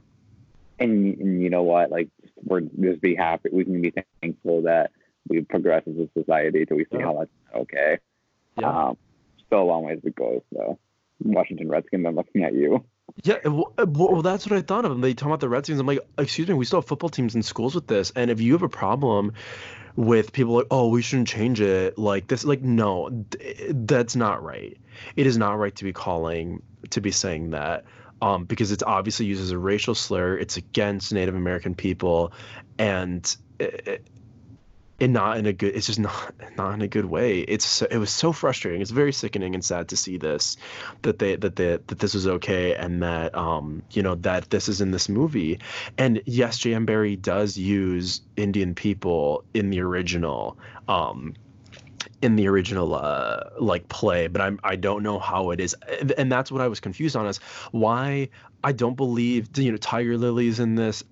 Speaker 1: And and you know what? Like we're just be happy. We can be thankful that we progress as a society till we see
Speaker 2: Yeah.
Speaker 1: how that's okay.
Speaker 2: Yeah.
Speaker 1: Um, still a long ways to go. So Washington Redskins, I'm looking at you.
Speaker 2: Yeah, well, uh, well, that's what I thought of. Them. They talk about the Redskins. I'm like, excuse me, we still have football teams in schools with this. And if you have a problem with people like, oh, we shouldn't change it like this, like, no, th- that's not right. It is not right to be calling, to be saying that, um, because it's obviously used as a racial slur. It's against Native American people, and it, and not in a good it's just (laughs) not not in a good way it's so, it was so frustrating it's very sickening and sad to see this that they that they that this was okay and that um you know that this is in this movie and yes J.M. Barrie does use Indian people in the original um in the original uh like play but i'm i don't know how it is. And that's what i was confused on is why i don't believe you know tiger lily's in this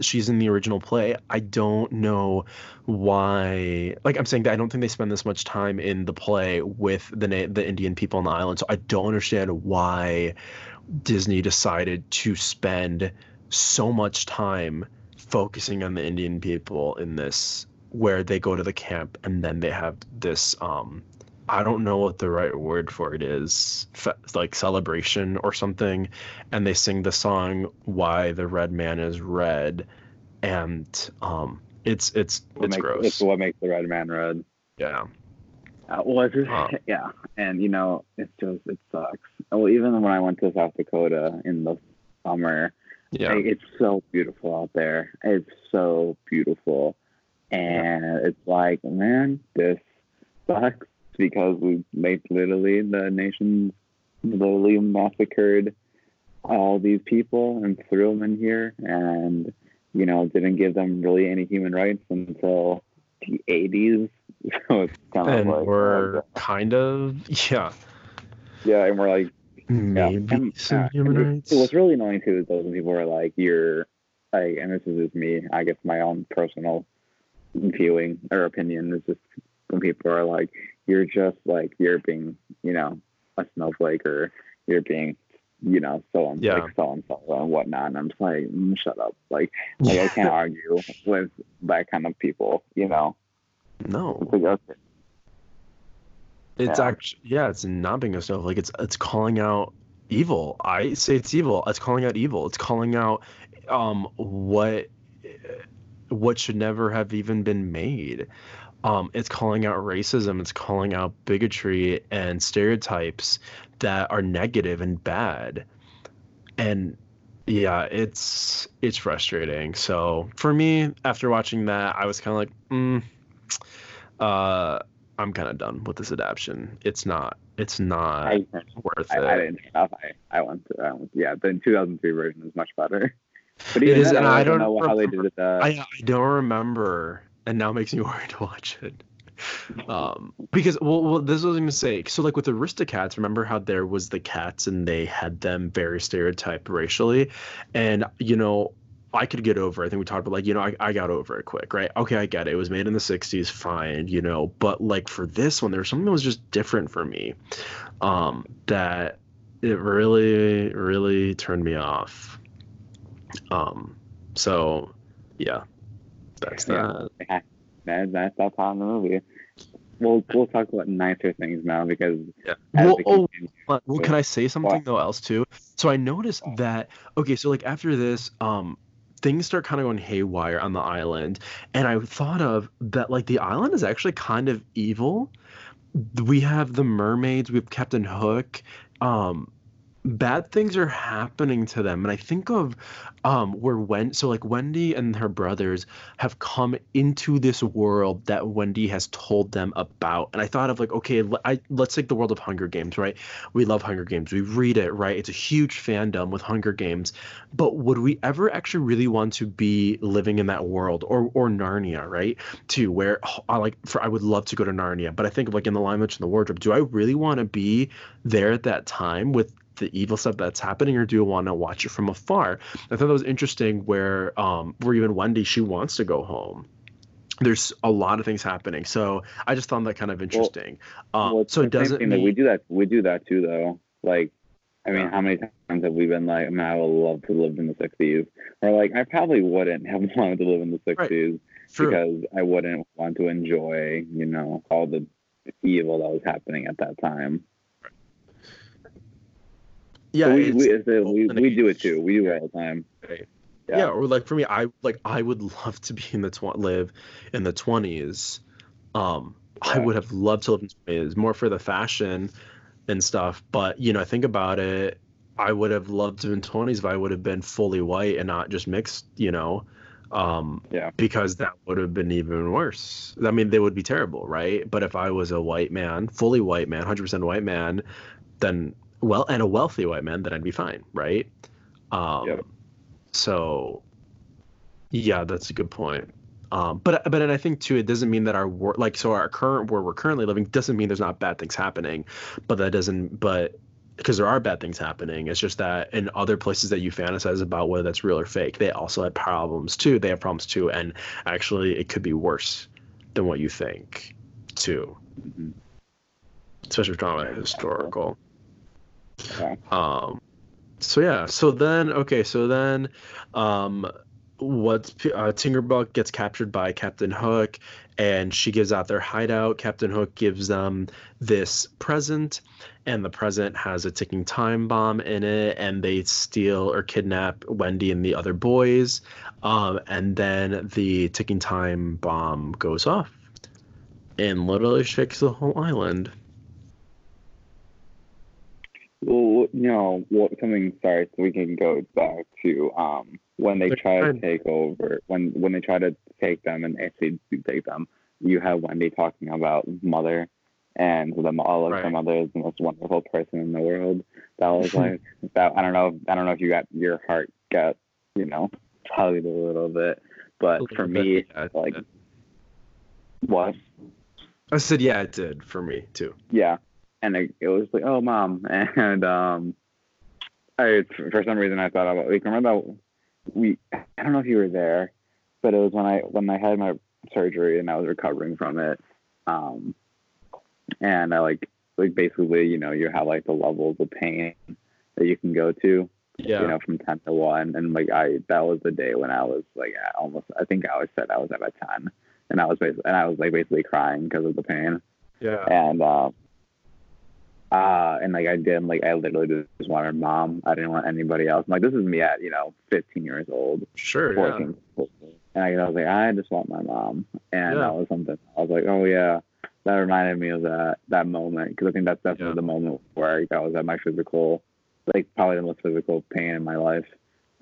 Speaker 2: she's in the original play. I don't know why like i'm saying that i don't think they spend this much time in the play with the the indian people on the island so i don't understand why disney decided to spend so much time focusing on the indian people in this where they go to the camp and then they have this um I don't know what the right word for it is, fe- like celebration or something, and they sing the song "Why the Red Man is Red," and um, it's it's
Speaker 1: what
Speaker 2: it's
Speaker 1: makes,
Speaker 2: gross.
Speaker 1: It's what makes the red man red.
Speaker 2: Yeah.
Speaker 1: Uh, well, it's just,
Speaker 2: Uh. (laughs)
Speaker 1: yeah, and you know, it's just it sucks. Well, even when I went to South Dakota in the summer,
Speaker 2: Yeah.
Speaker 1: like, it's so beautiful out there. It's so beautiful, and it's like, man, this sucks because we made literally the nation's literally massacred all these people and threw them in here, and you know, didn't give them really any human rights until the 80s. (laughs) So it's kind
Speaker 2: and
Speaker 1: of like,
Speaker 2: we're
Speaker 1: oh,
Speaker 2: kind of yeah
Speaker 1: yeah, and we're like, yeah.
Speaker 2: maybe
Speaker 1: And,
Speaker 2: some
Speaker 1: uh,
Speaker 2: human rights.
Speaker 1: What's really annoying too is those people are like, you're like, and this is just me, I guess my own personal feeling or opinion is just when people are like, you're just like, you're being, you know, a snowflake or you're being, you know, so and
Speaker 2: Yeah.
Speaker 1: like so and so and whatnot. And I'm just like, mm, shut up. Like, (laughs) like I can't argue with that kind of people, you know.
Speaker 2: no,
Speaker 1: It's like, okay,
Speaker 2: it's
Speaker 1: Yeah.
Speaker 2: actually yeah, it's not being a snowflake. It's it's calling out evil. I say it's evil. It's calling out evil. It's calling out um what what should never have even been made. Um, it's calling out racism. It's calling out bigotry and stereotypes that are negative and bad. And yeah, it's it's frustrating. So for me, after watching that, I was kind of like, mm, uh, I'm kind of done with this adaptation. It's not. It's not
Speaker 1: I,
Speaker 2: worth
Speaker 1: I,
Speaker 2: it.
Speaker 1: I didn't. I, I went to, I went, yeah, the 2003 version is much better. (laughs) But
Speaker 2: It is,
Speaker 1: then,
Speaker 2: and
Speaker 1: I
Speaker 2: I
Speaker 1: don't
Speaker 2: don't
Speaker 1: know how they did it. Uh,
Speaker 2: I, I don't remember, and now makes me (laughs) worried to watch it. Um, because well, well, this was a mistake. So like with Aristocats, remember how there was the cats and they had them very stereotyped racially, and you know. I could get over. it. I think we talked about like you know I, I got over it quick, right? Okay, I get it. It was made in the '60s, fine, you know. But like for this one, there was something that was just different for me, um, that it really, really turned me off. Um, so yeah, that's
Speaker 1: Yeah.
Speaker 2: that.
Speaker 1: yeah, that, that, that's on the movie. We'll we'll talk about nicer things now because
Speaker 2: Yeah. Well, oh,
Speaker 1: continue-
Speaker 2: Well, well, can I say something though else too? So I noticed that okay, so like after this, um, things start kind of going haywire on the island, and I thought of that like the island is actually kind of evil. We have the mermaids, we have Captain Hook, um, bad things are happening to them, and I think of um where when so like Wendy and her brothers have come into this world that Wendy has told them about, and I thought of like okay, I, let's take the world of Hunger Games, right? we love Hunger Games. We read it, right? It's a huge fandom with Hunger Games. But would we ever actually really want to be living in that world or or Narnia, right? too where I like for I would love to go to Narnia, but I think of like in the Lion Witch and the Wardrobe. Do I really want to be there at that time with the evil stuff that's happening, or do you want to watch it from afar? I thought that was interesting. Where um, where even Wendy she wants to go home. There's a lot of things happening, so I just found that kind of interesting. uh,
Speaker 1: well,
Speaker 2: so it doesn't mean
Speaker 1: we do that we do that too though. Like, I mean, how many times have we been like, man, I would love to live in the '60s, or like, I probably wouldn't have (laughs) wanted to live in the '60s
Speaker 2: True.
Speaker 1: because I wouldn't want to enjoy, you know, all the evil that was happening at that time.
Speaker 2: Yeah,
Speaker 1: So we, we, we, we do it too. We do it all the time.
Speaker 2: Right.
Speaker 1: Yeah.
Speaker 2: yeah. or like for me i like i would love to be in the tw- live in the 20s um i would have loved to live in the 20s more for the fashion and stuff but you know I think about it i would have loved to be in 20s if i would have been fully white and not just mixed you know Um,
Speaker 1: Yeah.
Speaker 2: Because that would have been even worse. I mean, they would be terrible, right? But if I was a white man, fully white man, 100% white man, then, well, and a wealthy white man, then I'd be fine, right? Um,
Speaker 1: Yep.
Speaker 2: So, yeah, that's a good point. Um, but but and I think too, it doesn't mean that our world, like so, our current where we're currently living doesn't mean there's not bad things happening, but that doesn't, but because there are bad things happening, it's just that in other places that you fantasize about whether that's real or fake, they also had problems too. They have problems too, and actually, it could be worse than what you think too,
Speaker 1: Mhm.
Speaker 2: especially if you're talking about historical. Um, so yeah, so then okay, so then, um, what uh, Tinkerbell gets captured by Captain Hook, and she gives out their hideout. Captain Hook gives them this present, and the present has a ticking time bomb in it, and they steal or kidnap Wendy and the other boys, um, and then the ticking time bomb goes off, and literally shakes the whole island.
Speaker 1: Well, you know, what something. Sorry, so we can go back to um when they
Speaker 2: Okay,
Speaker 1: try to take over. When when they try to take them and actually do take them, you have Wendy talking about mother, and them all of
Speaker 2: Right.
Speaker 1: her mother is the most wonderful person in the world. That was like (laughs) that. I don't know. I don't know if you got your heart got you know tugged a little bit, but
Speaker 2: A little
Speaker 1: for
Speaker 2: bit,
Speaker 1: me,
Speaker 2: yeah, it
Speaker 1: like
Speaker 2: did.
Speaker 1: what?
Speaker 2: I said, yeah, it did for me too.
Speaker 1: yeah and it, it was like oh mom (laughs) and um I, for some reason i thought about like remember that we i don't know if you were there but it was when i when i had my surgery and i was recovering from it um and i like like basically you know you have like the levels of pain that you can go to
Speaker 2: Yeah.
Speaker 1: you know from 10 to 1 and like i that was the day when i was like at almost i think i was said i was at a 10 and i was basically and i was like basically crying because of the pain
Speaker 2: yeah.
Speaker 1: and uh, uh, and like I did, like I literally just wanted mom. I didn't want anybody else. like this is me at you know 15 years old,
Speaker 2: Sure. Yeah.
Speaker 1: 14, 14. and I, I was like I just want my mom, and
Speaker 2: Yeah.
Speaker 1: that was something. I was like, oh yeah, that reminded me of that that moment because I think that's definitely
Speaker 2: Yeah.
Speaker 1: the moment where I was at my physical, like probably the most physical pain in my life.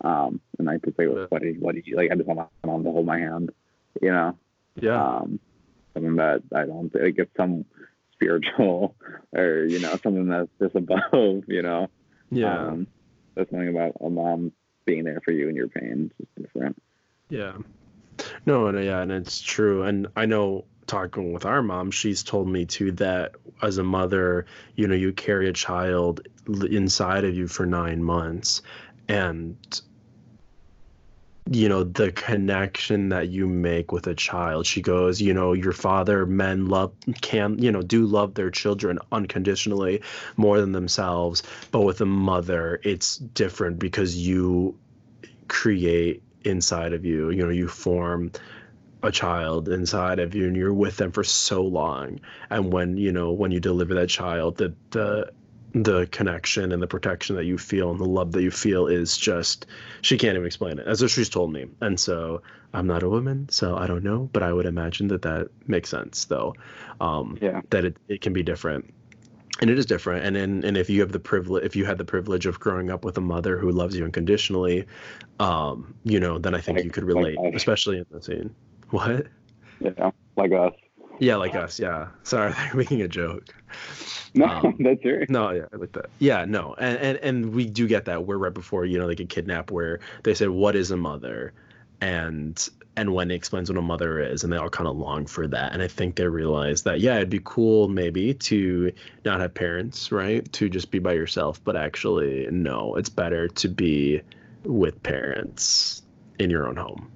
Speaker 1: Um, and I just like,
Speaker 2: Yeah.
Speaker 1: what did what did you like? I just want my mom to hold my hand, you know
Speaker 2: Yeah.
Speaker 1: um, something that I don't think like it's some spiritual (laughs) or you know something that's just above (laughs) you know
Speaker 2: yeah.
Speaker 1: um, there's something about a mom being there for you in your pain it's just different
Speaker 2: Yeah. No, and yeah, and it's true. And I know talking with our mom, she's told me too that as a mother, you know, you carry a child inside of you for nine months. And, you know, the connection that you make with a child, she goes, you know, your father, men love, can, you know, do love their children unconditionally more than themselves. But with a mother, it's different because you create inside of you. You know, you form a child inside of you and you're with them for so long. And when, you know, when you deliver that child, the the the connection and the protection that you feel and the love that you feel is just she can't even explain it. That's what she's told me. And so I'm not a woman, so I don't know, but I would imagine that that makes sense though. Um
Speaker 1: yeah
Speaker 2: that it, it can be different and it is different and in, and if you have the privilege if you had the privilege of growing up with a mother who loves you unconditionally um you know then i think
Speaker 1: Like-
Speaker 2: you could relate
Speaker 1: us.
Speaker 2: especially in the scene what
Speaker 1: yeah like us
Speaker 2: yeah like us yeah sorry (laughs) i'm making a joke
Speaker 1: no
Speaker 2: Um, (laughs)
Speaker 1: that's true
Speaker 2: no yeah I like that yeah no and, and and we do get that we're right before you know they get kidnapped where they said what is a mother and and Wendy explains what a mother is, and they all kind of long for that. And I think they realize that yeah, it'd be cool maybe to not have parents, right? To just be by yourself, but actually no, it's better to be with parents in your own home.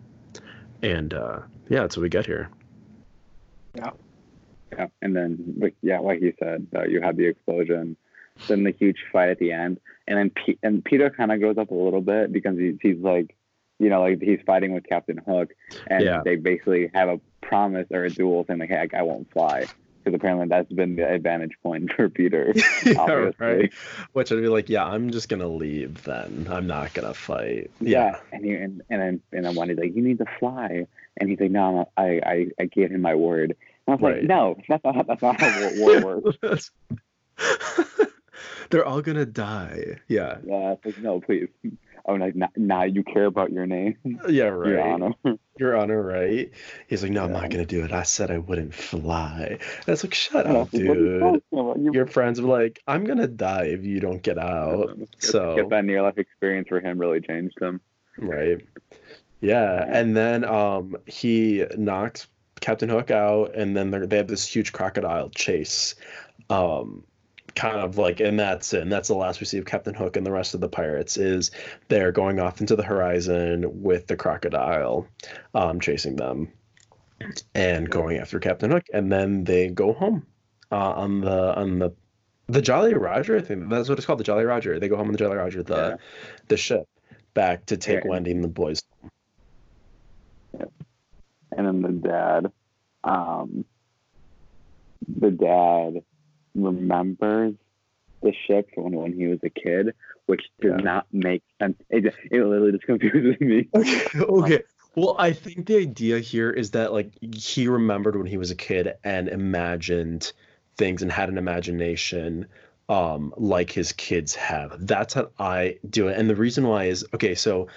Speaker 2: And uh, yeah, that's what we get here.
Speaker 1: Yeah Yeah. and then like yeah like you said uh, you have the explosion then the huge fight at the end and then P- and peter kind of grows up a little bit because he's, he's like you know like he's fighting with captain hook and
Speaker 2: Yeah.
Speaker 1: they basically have a promise or a duel saying like hey i, I won't fly because apparently that's been the advantage point (laughs) for peter (laughs)
Speaker 2: yeah,
Speaker 1: obviously.
Speaker 2: right. Which I'd be like, yeah, I'm just gonna leave then. I'm not gonna fight.
Speaker 1: yeah, and he and and then and then Wendy's like, "You need to fly," and he's like, "No, no I I I gave him my word." I was
Speaker 2: Right.
Speaker 1: like, "No, that's not that's not how war, (laughs) works."
Speaker 2: That's- (laughs) They're all gonna die. Yeah.
Speaker 1: Yeah, like, no, please. Oh, like now, now you care about your name,
Speaker 2: Yeah, (laughs) right.
Speaker 1: Your Honor.
Speaker 2: Your Honor, right? He's like, no, I'm not gonna do it. I said I wouldn't fly. And it's like, shut up, dude.
Speaker 1: You-
Speaker 2: Your friends were like, I'm gonna die if you don't get out. So
Speaker 1: get that near life experience for him really changed him.
Speaker 2: Right. Yeah,
Speaker 1: Yeah.
Speaker 2: and then um he knocks Captain Hook out, and then they have this huge crocodile chase. Um, kind of like, and that's it. And that's the last we see of Captain Hook and the rest of the pirates is they're going off into the horizon with the crocodile, um, chasing them, and going after Captain Hook, and then they go home, uh, on the on the the Jolly Roger. I think that's what it's called, the Jolly Roger. They go home on the Jolly Roger, the
Speaker 1: Yeah.
Speaker 2: the ship, back to take
Speaker 1: Yeah.
Speaker 2: Wendy and the boys
Speaker 1: and then the dad um the dad remembers the ship from when he was a kid which does
Speaker 2: Yeah.
Speaker 1: not make sense it, it literally just (laughs) confuses me
Speaker 2: Okay. okay. Well, I think the idea here is that like he remembered when he was a kid and imagined things and had an imagination um like his kids have. That's how I do it. And the reason why is okay, so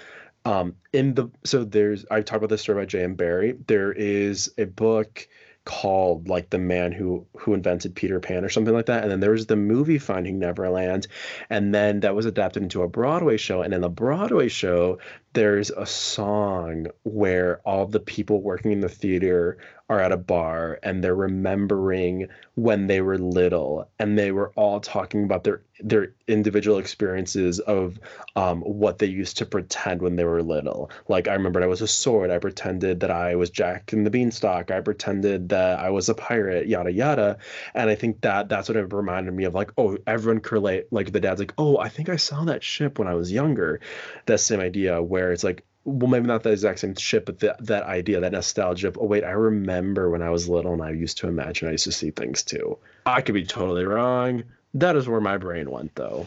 Speaker 2: um in the so there's I talked about this story by J.M. Barrie. There is a book called like the man who who invented Peter Pan or something like that. And then there was the movie Finding Neverland. And then that was adapted into a Broadway show. And in the Broadway show, there's a song where all the people working in the theater are at a bar and they're remembering when they were little and they were all talking about their their individual experiences of um, what they used to pretend when they were little. Like i remembered i was a sword. I pretended that i was jack in the beanstalk. I pretended that i was a pirate yada yada. And i think that that's what it reminded me of like oh everyone could relate like the dad's like oh i think i saw that ship when i was younger. That same idea where it's like well maybe not the exact same ship but that that idea that nostalgia of oh wait i remember when i was little and i used to imagine i used to see things too. I could be totally wrong. That is where my brain went though.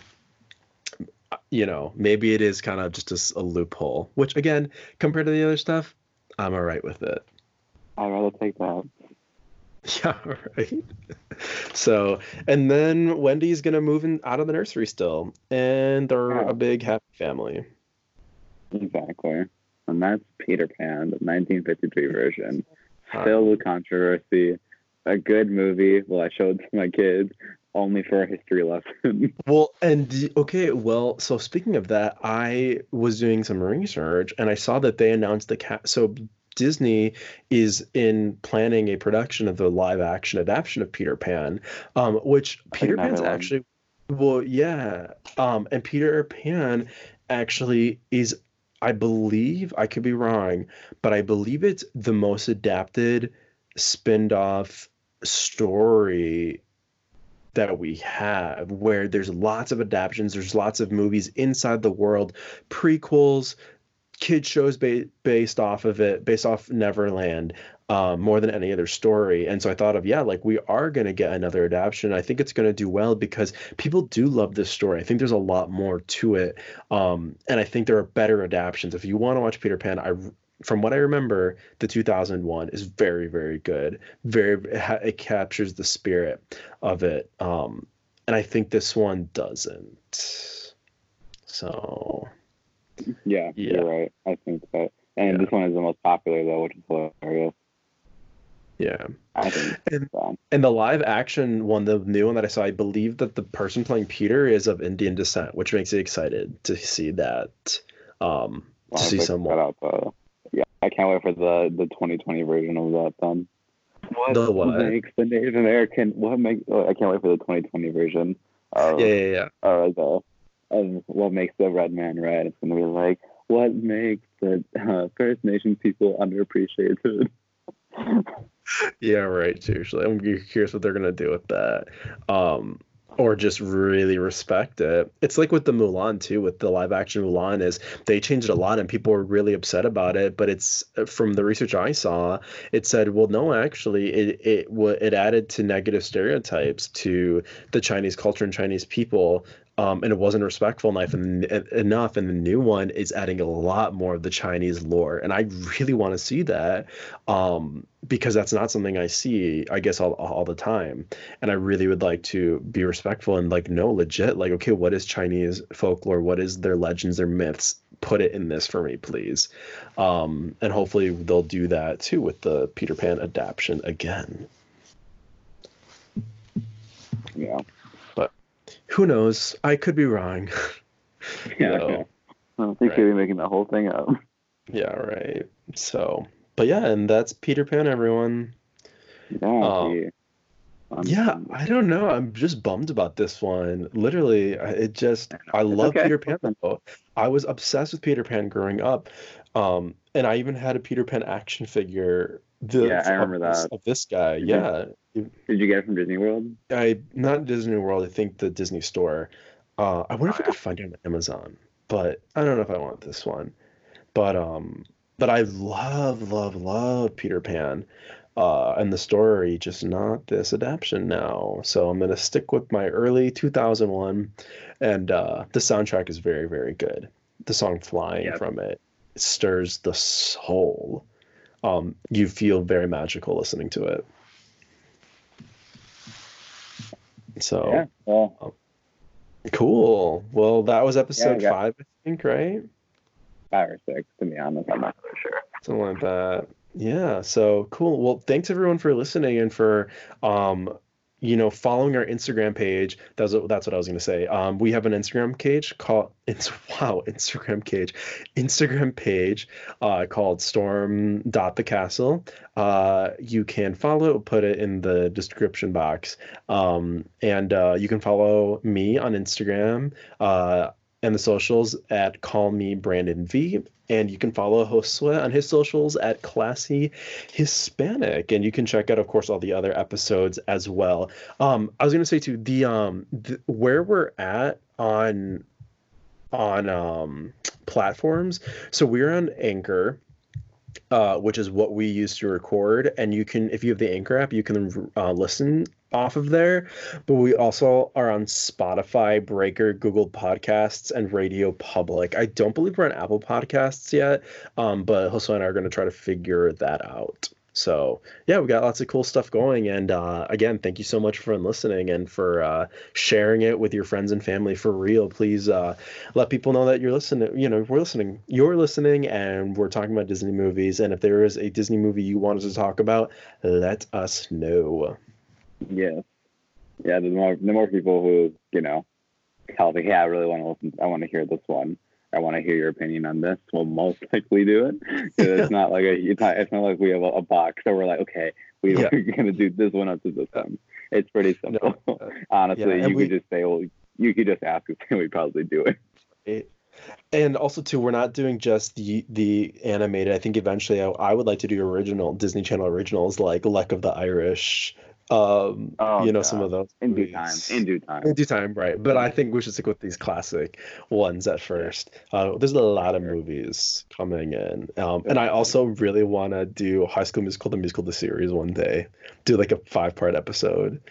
Speaker 2: Uh, you know maybe it is kind of just a loophole which again compared to the other stuff i'm all right with it.
Speaker 1: I'd rather take that. (laughs)
Speaker 2: Yeah right. So and then wendy's gonna move in out of the nursery still and they're
Speaker 1: Yeah.
Speaker 2: a big happy family
Speaker 1: exactly and that's peter pan the 1953 version filled with controversy a good movie well i showed to my kids only for a history lesson (laughs)
Speaker 2: Well, and d- okay, well, so speaking of that, I was doing some research and I saw that they announced the cat. So Disney is in planning a production of the live action adaptation of Peter Pan, um, which Peter Pan's
Speaker 1: Neverland.
Speaker 2: actually, well, yeah, um, and Peter Pan actually is, I believe, I could be wrong, but I believe it's the most adapted spin off story that we have where there's lots of adaptations there's lots of movies inside the world prequels kid shows ba- based off of it based off neverland um, more than any other story and so i thought of yeah like we are going to get another adaptation i think it's going to do well because people do love this story i think there's a lot more to it um, and i think there are better adaptations if you want to watch peter pan i from what i remember the 2001 is very very good very it, ha- it captures the spirit of it. Um, and I think this one doesn't. So
Speaker 1: yeah,
Speaker 2: Yeah.
Speaker 1: you're right i think that and
Speaker 2: Yeah.
Speaker 1: this one is the most popular though which is hilarious
Speaker 2: yeah. And,
Speaker 1: so.
Speaker 2: and the live action one, the new one that I saw, I believe that the person playing Peter is of Indian descent, which makes me excited to see that. Um,
Speaker 1: Well,
Speaker 2: to
Speaker 1: I
Speaker 2: see someone.
Speaker 1: up, uh, yeah, I can't wait for the the 2020 version of that. Then what,
Speaker 2: The what?
Speaker 1: makes the Native American? What makes? Oh, I can't wait for the 2020 version of
Speaker 2: Yeah, yeah, yeah.
Speaker 1: or the of what makes the red man red. It's gonna be like what makes the uh, First Nations people underappreciated. (laughs)
Speaker 2: Yeah, right. Seriously, I'm curious what they're gonna do with that, um, or just really respect it. It's like with the Mulan too. With the live action Mulan, is they changed a lot, and people were really upset about it. But it's from the research I saw, it said, well, no, actually, it it it added to negative stereotypes to the Chinese culture and Chinese people. Um, and it wasn't respectful enough and enough and the new one is adding a lot more of the chinese lore and i really want to see that um, because that's not something i see i guess all, all the time and i really would like to be respectful and like no legit like okay what is chinese folklore? What is their legends their myths? Put it in this for me please. Um, and hopefully they'll do that too with the peter pan adaptation again.
Speaker 1: Yeah.
Speaker 2: Who knows i could be wrong (laughs)
Speaker 1: Yeah.
Speaker 2: So,
Speaker 1: I don't think
Speaker 2: Right.
Speaker 1: he'll be making the whole thing up. (laughs)
Speaker 2: yeah right so but yeah and that's peter pan everyone
Speaker 1: Yeah.
Speaker 2: Um, Yeah, I don't know. I'm just bummed about this one. Literally, it just I love
Speaker 1: okay.
Speaker 2: Peter Pan though. I was obsessed with Peter Pan growing up. Um, and I even had a Peter Pan action figure. The,
Speaker 1: Yeah, I
Speaker 2: of
Speaker 1: remember
Speaker 2: this-
Speaker 1: that.
Speaker 2: Of this guy, yeah.
Speaker 1: Did you get it from Disney World?
Speaker 2: I not Disney World. I think the Disney Store. Uh, I wonder if I could find it on Amazon, but I don't know if I want this one. But um, but I love, love, love Peter Pan, uh, and the story, just not this adaptation now. So I'm gonna stick with my early 2001, and uh, the soundtrack is very, very good. The song "Flying"
Speaker 1: Yep.
Speaker 2: from it stirs the soul. Um, you feel very magical listening to it. So.
Speaker 1: Yeah. Well,
Speaker 2: Cool. Well, that was episode
Speaker 1: got-
Speaker 2: five, I think, right?
Speaker 1: five or six, to be honest. I'm not really sure.
Speaker 2: Something like that. Yeah. So cool. Well, thanks everyone for listening and for um, you know, following our Instagram page. That's what that's what I was gonna say. Um, we have an Instagram page called (laughs) it's wow, Instagram page. Instagram page uh called storm dot the castle. Uh you can follow, put it in the description box. Um, and uh you can follow me on Instagram. Uh and the socials at call me Brandon V. And you can follow Josue on his socials at classy Hispanic. And you can check out, of course, all the other episodes as well. Um, I was gonna say too, the um th- where we're at on on um platforms. So we're on Anchor. Uh, which is what we use to record, and you can, if you have the Anchor app, you can uh, listen off of there but we also are on Spotify, Breaker, Google Podcasts, and Radio Public. I don't believe we're on Apple Podcasts yet, um, but Josue and I are going to try to figure that out. So yeah, we got lots of cool stuff going, and uh, again, thank you so much for listening and for uh, sharing it with your friends and family. For real, please uh, let people know that you're listening. You know, we're listening. You're listening, and we're talking about Disney movies. And if there is a Disney movie you want us to talk about, let us know.
Speaker 1: Yes. Yeah, the more the more people who, you know, tell me, yeah, I really want to listen I want to hear this one. I want to hear your opinion on this. We'll most likely do it. it's not like a it's not it's not like we have a, a box that we're like, okay, we,
Speaker 2: Yeah.
Speaker 1: we're (laughs) gonna do this one up to this one. It's pretty simple. Uh, (laughs) Honestly,
Speaker 2: Yeah,
Speaker 1: you
Speaker 2: we-
Speaker 1: could just say, well, you could just ask us (laughs) and we'd probably do it.
Speaker 2: And also too, we're not doing just the the animated. I think eventually I, I would like to do original Disney Channel originals like Luck of the Irish. Um,
Speaker 1: Oh,
Speaker 2: you know some of those
Speaker 1: In due time. In due time.
Speaker 2: In due time, right? But I think we should stick with these classic ones at first. Uh, there's a lot of movies coming in, um, and I also really want to do High School Musical, the musical, the series one day. Do like a five part episode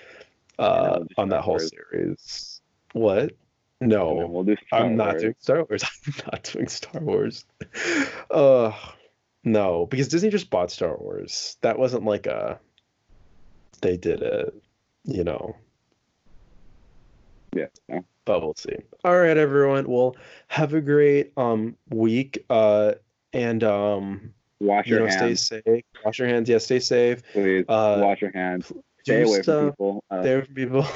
Speaker 2: uh, on that whole series. What? No,
Speaker 1: we'll do Star (laughs)
Speaker 2: I'm not doing Star Wars. I'm not doing Star Wars. Uh, no, because Disney just bought Star Wars. That wasn't like a. They did it, you know.
Speaker 1: Yeah. yeah.
Speaker 2: but we'll see. All right, everyone. Well, have a great um week. Uh, and um,
Speaker 1: Wash
Speaker 2: you
Speaker 1: your
Speaker 2: know, stay
Speaker 1: hands,
Speaker 2: safe. Wash your hands. Yeah, stay safe.
Speaker 1: please.
Speaker 2: Uh,
Speaker 1: Wash your hands.
Speaker 2: Do
Speaker 1: Stay away
Speaker 2: stuff.
Speaker 1: from people. Uh,
Speaker 2: Stay away from people.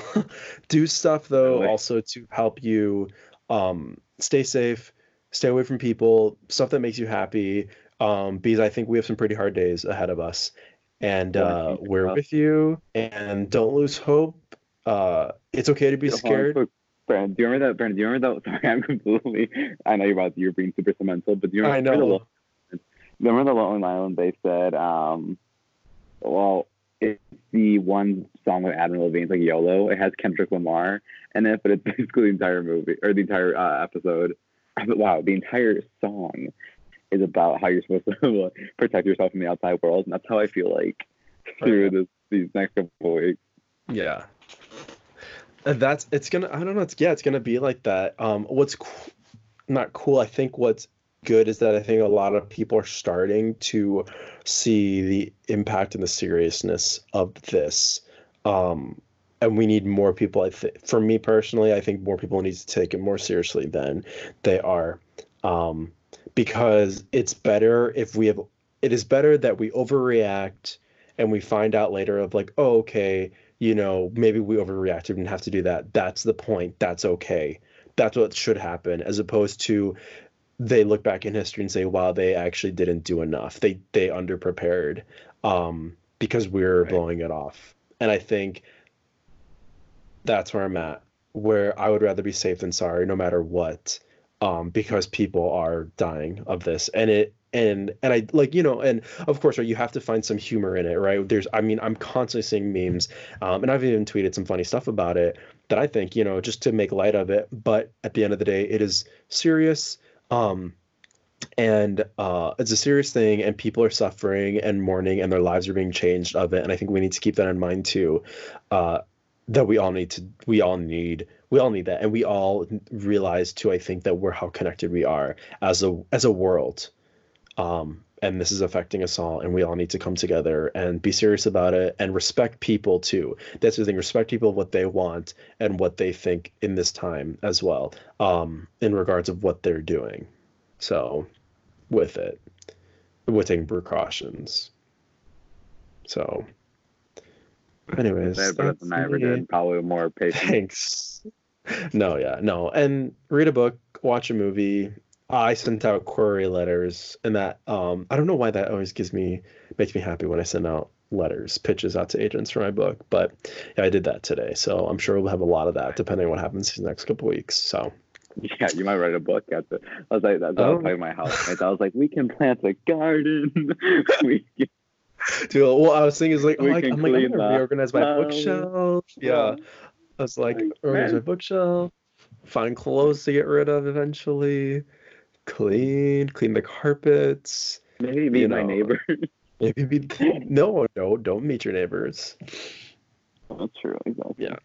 Speaker 2: (laughs) Do stuff though,
Speaker 1: away.
Speaker 2: also to help you um stay safe. Stay away from people. Stuff that makes you happy. Um, because I think we have some pretty hard days ahead of us, and uh, we're with you. And don't lose hope. Uh, it's okay to be scared.
Speaker 1: Brandon, do you remember that? Brandon, do you remember that? (laughs) Sorry, I'm completely. I know you're about you're being super sentimental, but do you remember?
Speaker 2: I
Speaker 1: remember
Speaker 2: know.
Speaker 1: the remember the Lonely Island? They said, um, well, it's the one song with Adam Levine, it's like YOLO. It has Kendrick Lamar in it, but it's (laughs) basically the entire movie or the entire uh, episode. Wow, the entire song is about how you're supposed to (laughs) protect yourself from the outside world, and that's how I feel like through this, these next couple weeks.
Speaker 2: Yeah. that's it's gonna. I don't know. It's yeah. It's gonna be like that. Um, what's co- not cool? I think what's good is that I think a lot of people are starting to see the impact and the seriousness of this. Um, and we need more people. I think, for me personally, I think more people need to take it more seriously than they are, um, because it's better if we have. It is better that we overreact and we find out later of like, oh, okay, you know, maybe we overreacted and have to do that. That's the point. That's okay. That's what should happen, as opposed to they look back in history and say, wow, they actually didn't do enough. They they underprepared um, because we are right. blowing it off. And I think that's where I'm at, where I would rather be safe than sorry, no matter what, um, because people are dying of this, and it and and I like you know, and of course, right, you have to find some humor in it, right? There's, I mean, I'm constantly seeing memes, um, and I've even tweeted some funny stuff about it that I think you know just to make light of it, but at the end of the day, it is serious. Um, and uh, it's a serious thing and people are suffering and mourning and their lives are being changed of it and i think we need to keep that in mind too uh, that we all need to we all need we all need that. And we all realize too i think that we're how connected we are as a as a world. Um and this is affecting us all and we all need to come together and be serious about it and respect people too. That's the thing respect people what they want and what they think in this time as well um in regards of what they're doing. So with it with taking precautions. So anyways
Speaker 1: better than i ever did probably more patient
Speaker 2: thanks no yeah no and read a book watch a movie I sent out query letters, and that um, I don't know why that always gives me makes me happy when I send out letters, pitches out to agents for my book. But yeah, I did that today, so I'm sure we'll have a lot of that depending on what happens these next couple weeks. So
Speaker 1: yeah, you might write a book at the. I was like, that's oh. I was my house. I was like, we can plant a garden. (laughs) we can... (laughs)
Speaker 2: Dude, well, I was thinking is like, oh, like I'm like, I'm gonna reorganize my bookshelf. Yeah, I was like, like organize my bookshelf, find clothes to get rid of eventually clean, clean the carpets.
Speaker 1: Maybe meet my neighbor. (laughs)
Speaker 2: maybe be (laughs) no, no, don't meet your neighbors.
Speaker 1: That's true, exactly.
Speaker 2: Yeah.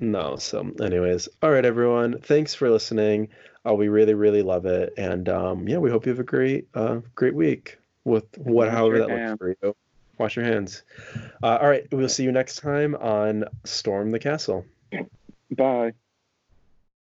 Speaker 2: No, so anyways, all right, everyone. Thanks for listening. Uh, we really, really love it, and um, yeah, we hope you have a great, uh, great week with what, however that looks for you. Wash your hands. Uh, all right, we'll see you next time on Storm the Castle.
Speaker 1: Bye.